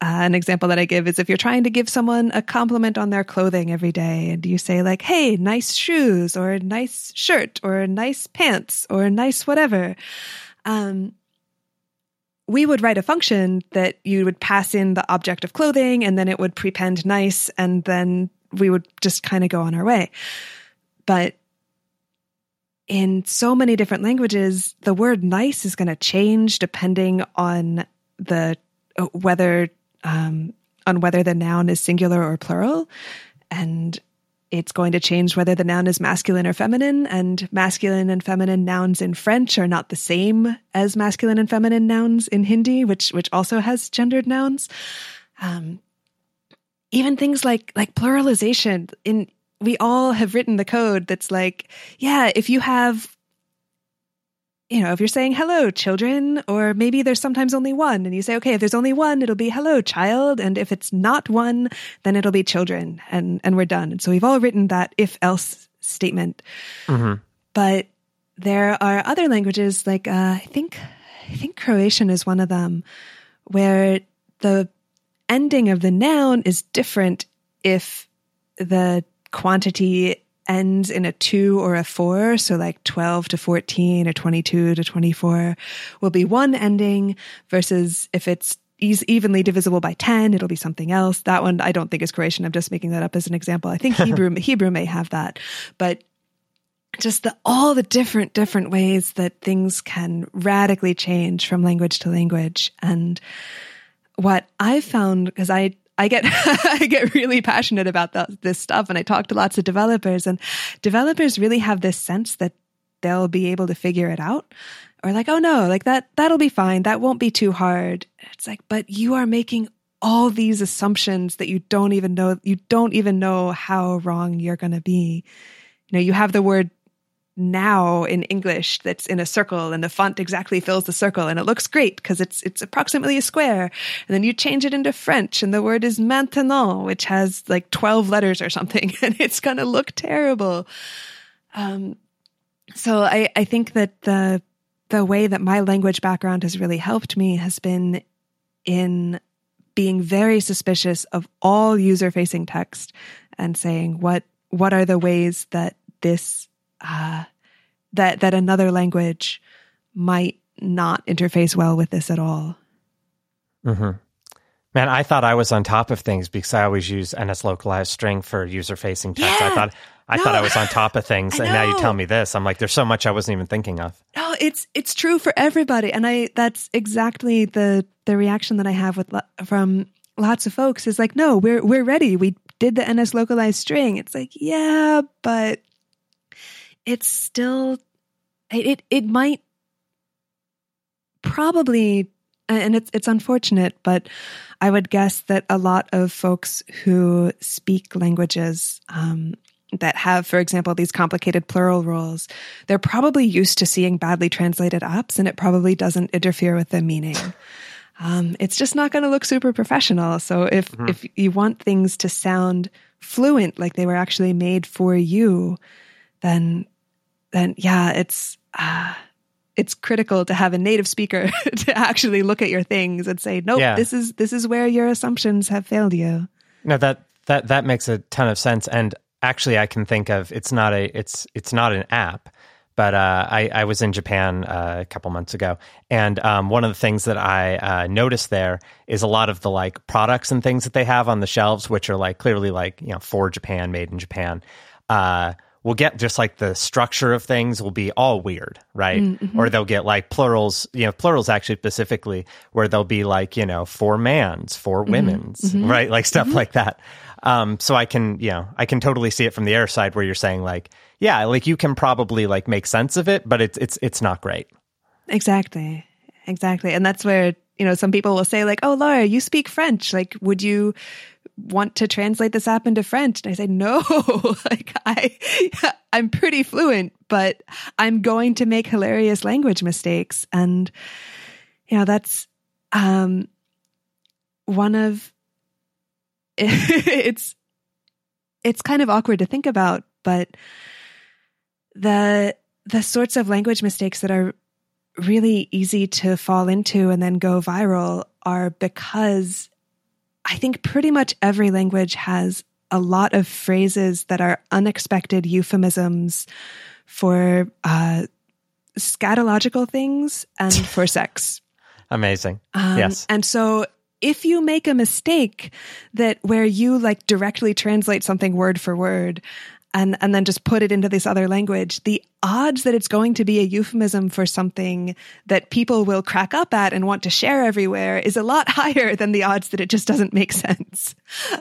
uh, an example that I give is if you're trying to give someone a compliment on their clothing every day and you say like, "Hey, nice shoes," or "nice shirt," or "nice pants," or "nice whatever," um, we would write a function that you would pass in the object of clothing, and then it would prepend nice, and then we would just kind of go on our way. But in so many different languages, the word nice is going to change depending on the whether um, on whether the noun is singular or plural, and it's going to change whether the noun is masculine or feminine. And masculine and feminine nouns in French are not the same as masculine and feminine nouns in Hindi, which which also has gendered nouns. Um, even things like like pluralization in we all have written the code that's like, yeah, if you have you know, if you're saying hello, children, or maybe there's sometimes only one, and you say, okay, if there's only one, it'll be hello, child, and if it's not one, then it'll be children, and and we're done. And so we've all written that if else statement. Mm-hmm. But there are other languages, like uh, I think I think Croatian is one of them, where the ending of the noun is different if the quantity ends in a two or a four. So like 12 to 14 or 22 to 24 will be one ending versus if it's evenly divisible by 10, it'll be something else. That one I don't think is Croatian. I'm just making that up as an example. I think Hebrew, Hebrew may have that, but just the, all the different, different ways that things can radically change from language to language. And what I've found, because I, I get I get really passionate about this stuff, and I talk to lots of developers, and developers really have this sense that they'll be able to figure it out, or like, oh no, like that that'll be fine, that won't be too hard. It's like, but you are making all these assumptions that you don't even know you don't even know how wrong you're going to be. You know, you have the word now in English that's in a circle and the font exactly fills the circle and it looks great because it's it's approximately a square. And then you change it into French and the word is maintenant, which has like 12 letters or something, and it's gonna look terrible. Um so I, I think that the the way that my language background has really helped me has been in being very suspicious of all user facing text and saying what what are the ways that this uh, that that another language might not interface well with this at all. Mm-hmm. Man, I thought I was on top of things because I always use NSLocalizedString for user facing text. Yeah, I thought I no, thought I was on top of things, and now you tell me this. I'm like, there's so much I wasn't even thinking of. No, it's it's true for everybody, and I that's exactly the the reaction that I have with from lots of folks is like, no, we're we're ready. We did the NSLocalizedString. It's like, yeah, but it's still it it, might probably and it's it's unfortunate, but I would guess that a lot of folks who speak languages um, that have, for example, these complicated plural rules, they're probably used to seeing badly translated apps, and it probably doesn't interfere with the meaning. Um, it's just not going to look super professional. So if if you want things to sound fluent, like they were actually made for you, then then yeah, it's uh, it's critical to have a native speaker to actually look at your things and say, nope, Yeah. this is this is where your assumptions have failed you. No, that that that makes a ton of sense. And actually, I can think of it's not a it's it's not an app, but uh, I I was in Japan uh, a couple months ago, and um, one of the things that I uh, noticed there is a lot of the like products and things that they have on the shelves, which are like clearly like you know for Japan, made in Japan. Will get just like the structure of things will be all weird, right? Mm-hmm. Or they'll get like plurals, you know, plurals actually specifically where they'll be like, you know, for mans, for mm-hmm. women's, mm-hmm. right? Like stuff like that. Um, so I can, you know, I can totally see it from the air side where you're saying like, yeah, like you can probably like make sense of it, but it's it's it's not great. Exactly. Exactly. And that's where, you know, some people will say, like, oh, Laura, you speak French. Like, would you want to translate this app into French? And I say, no, like, I, I'm pretty fluent, but I'm going to make hilarious language mistakes. And, you know, that's, um, one of, it's, it's kind of awkward to think about, but the, the sorts of language mistakes that are really easy to fall into and then go viral are because I think pretty much every language has a lot of phrases that are unexpected euphemisms for uh, scatological things and for sex. Amazing. Um, yes. And so if you make a mistake that where you like directly translate something word for word and and then just put it into this other language, the odds that it's going to be a euphemism for something that people will crack up at and want to share everywhere is a lot higher than the odds that it just doesn't make sense.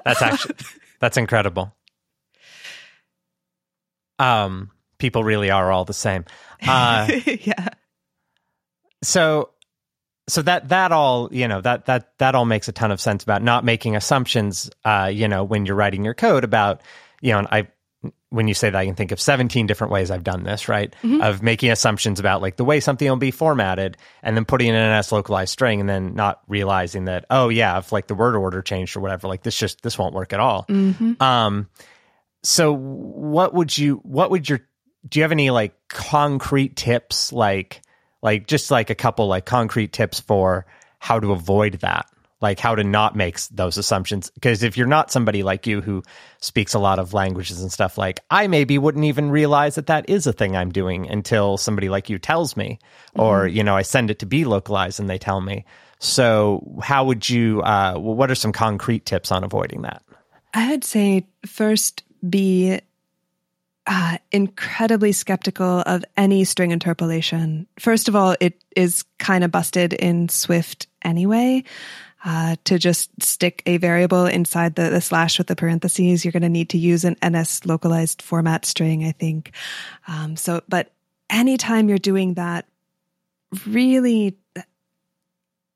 That's actually that's incredible. Um, people really are all the same. Uh, yeah. so so that that all you know that that that all makes a ton of sense about not making assumptions. Uh, you know, when you're writing your code about you know, and I when you say that, I can think of 17 different ways I've done this, right? Of making assumptions about like the way something will be formatted and then putting in an NSLocalizedString and then not realizing that, oh yeah, if like the word order changed or whatever, like this just, this won't work at all. Um, so what would you, what would your, do you have any like concrete tips, like, like just like a couple like concrete tips for how to avoid that? Like how to not make those assumptions. Because if you're not somebody like you who speaks a lot of languages and stuff, like I maybe wouldn't even realize that that is a thing I'm doing until somebody like you tells me, or you know, I send it to be localized and they tell me. So how would you? Uh, what are some concrete tips on avoiding that? I would say first be uh, incredibly skeptical of any string interpolation. First of all, it is kind of busted in Swift anyway. Uh, to just stick a variable inside the, the slash with the parentheses, you're going to need to use an NS localized format string, I think. Um, so, but anytime you're doing that, really,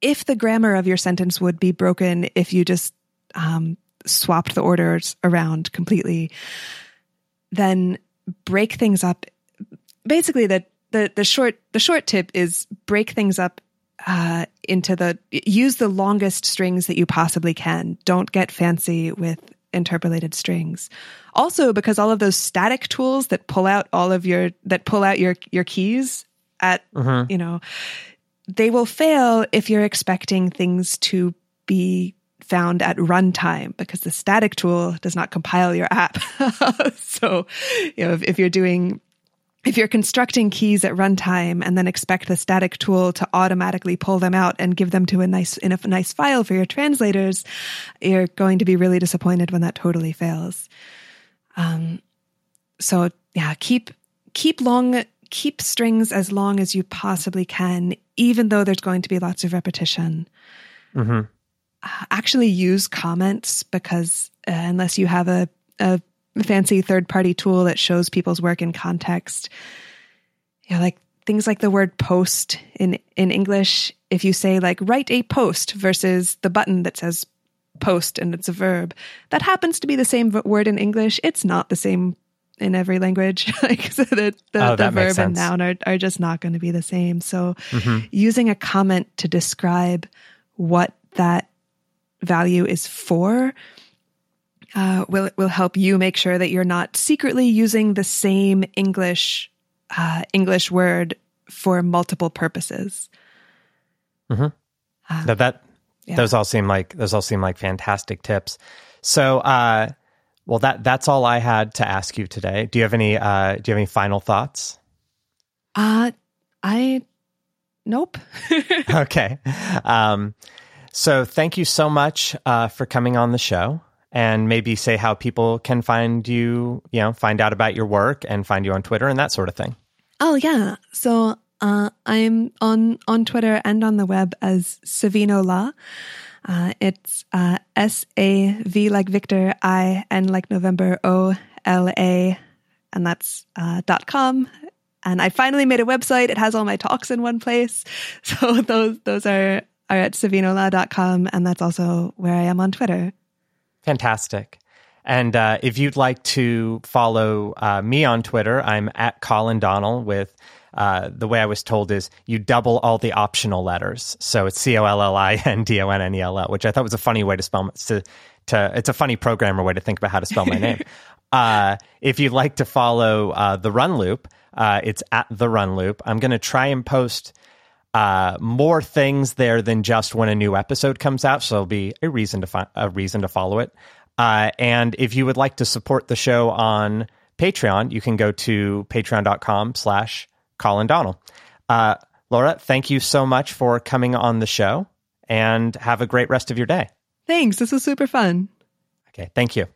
if the grammar of your sentence would be broken if you just um, swapped the orders around completely, then break things up. Basically, the, the, the short the short tip is break things up uh, into the use the longest strings that you possibly can. Don't get fancy with interpolated strings. Also, because all of those static tools that pull out all of your that pull out your your keys at you know they will fail if you're expecting things to be found at runtime because the static tool does not compile your app. so, you know, if, if, you're doing, if you're constructing keys at runtime and then expect the static tool to automatically pull them out and give them to a nice, in a nice file for your translators, you're going to be really disappointed when that totally fails. Um, so yeah, keep, keep long, keep strings as long as you possibly can, even though there's going to be lots of repetition. Mm-hmm. Uh, actually, use comments because uh, unless you have a, a fancy third party tool that shows people's work in context, yeah, like things like the word post in in English. If you say like write a post versus the button that says post and it's a verb, that happens to be the same word in English. It's not the same in every language. like so the, the, oh, the verb and noun are, are just not going to be the same. So mm-hmm. using a comment to describe what that value is for uh, will will help you make sure that you're not secretly using the same English uh, English word for multiple purposes. Mm-hmm. Uh, now that yeah. those all seem like those all seem like fantastic tips. So, uh, well, that that's all I had to ask you today. Do you have any uh, Do you have any final thoughts? Uh, I nope. okay. Um, so thank you so much uh, for coming on the show, and maybe say how people can find you. You know, find out about your work and find you on Twitter and that sort of thing. Oh yeah. So uh, I'm on on Twitter and on the web as Savino La. Uh, it's uh, S A V like Victor, I N like November, O L A, and that's uh, dot com. And I finally made a website. It has all my talks in one place. So those those are are at savinola.com, and that's also where I am on Twitter. Fantastic. And uh, if you'd like to follow uh, me on Twitter, I'm at Collin Donnell with uh, the way I was told is you double all the optional letters. So it's C O L L I N D O N N E L L, which I thought was a funny way to spell to, to it's a funny programmer way to think about how to spell my name. uh, if you'd like to follow uh, the Run Loop, uh, it's at the Run Loop. I'm going to try and post uh, more things there than just when a new episode comes out. So there'll be a reason to fi- a reason to follow it. Uh, and if you would like to support the show on Patreon, you can go to patreon.com slash Collin Donnell. Uh, Laura, thank you so much for coming on the show and have a great rest of your day. Thanks. This was super fun. Okay. Thank you.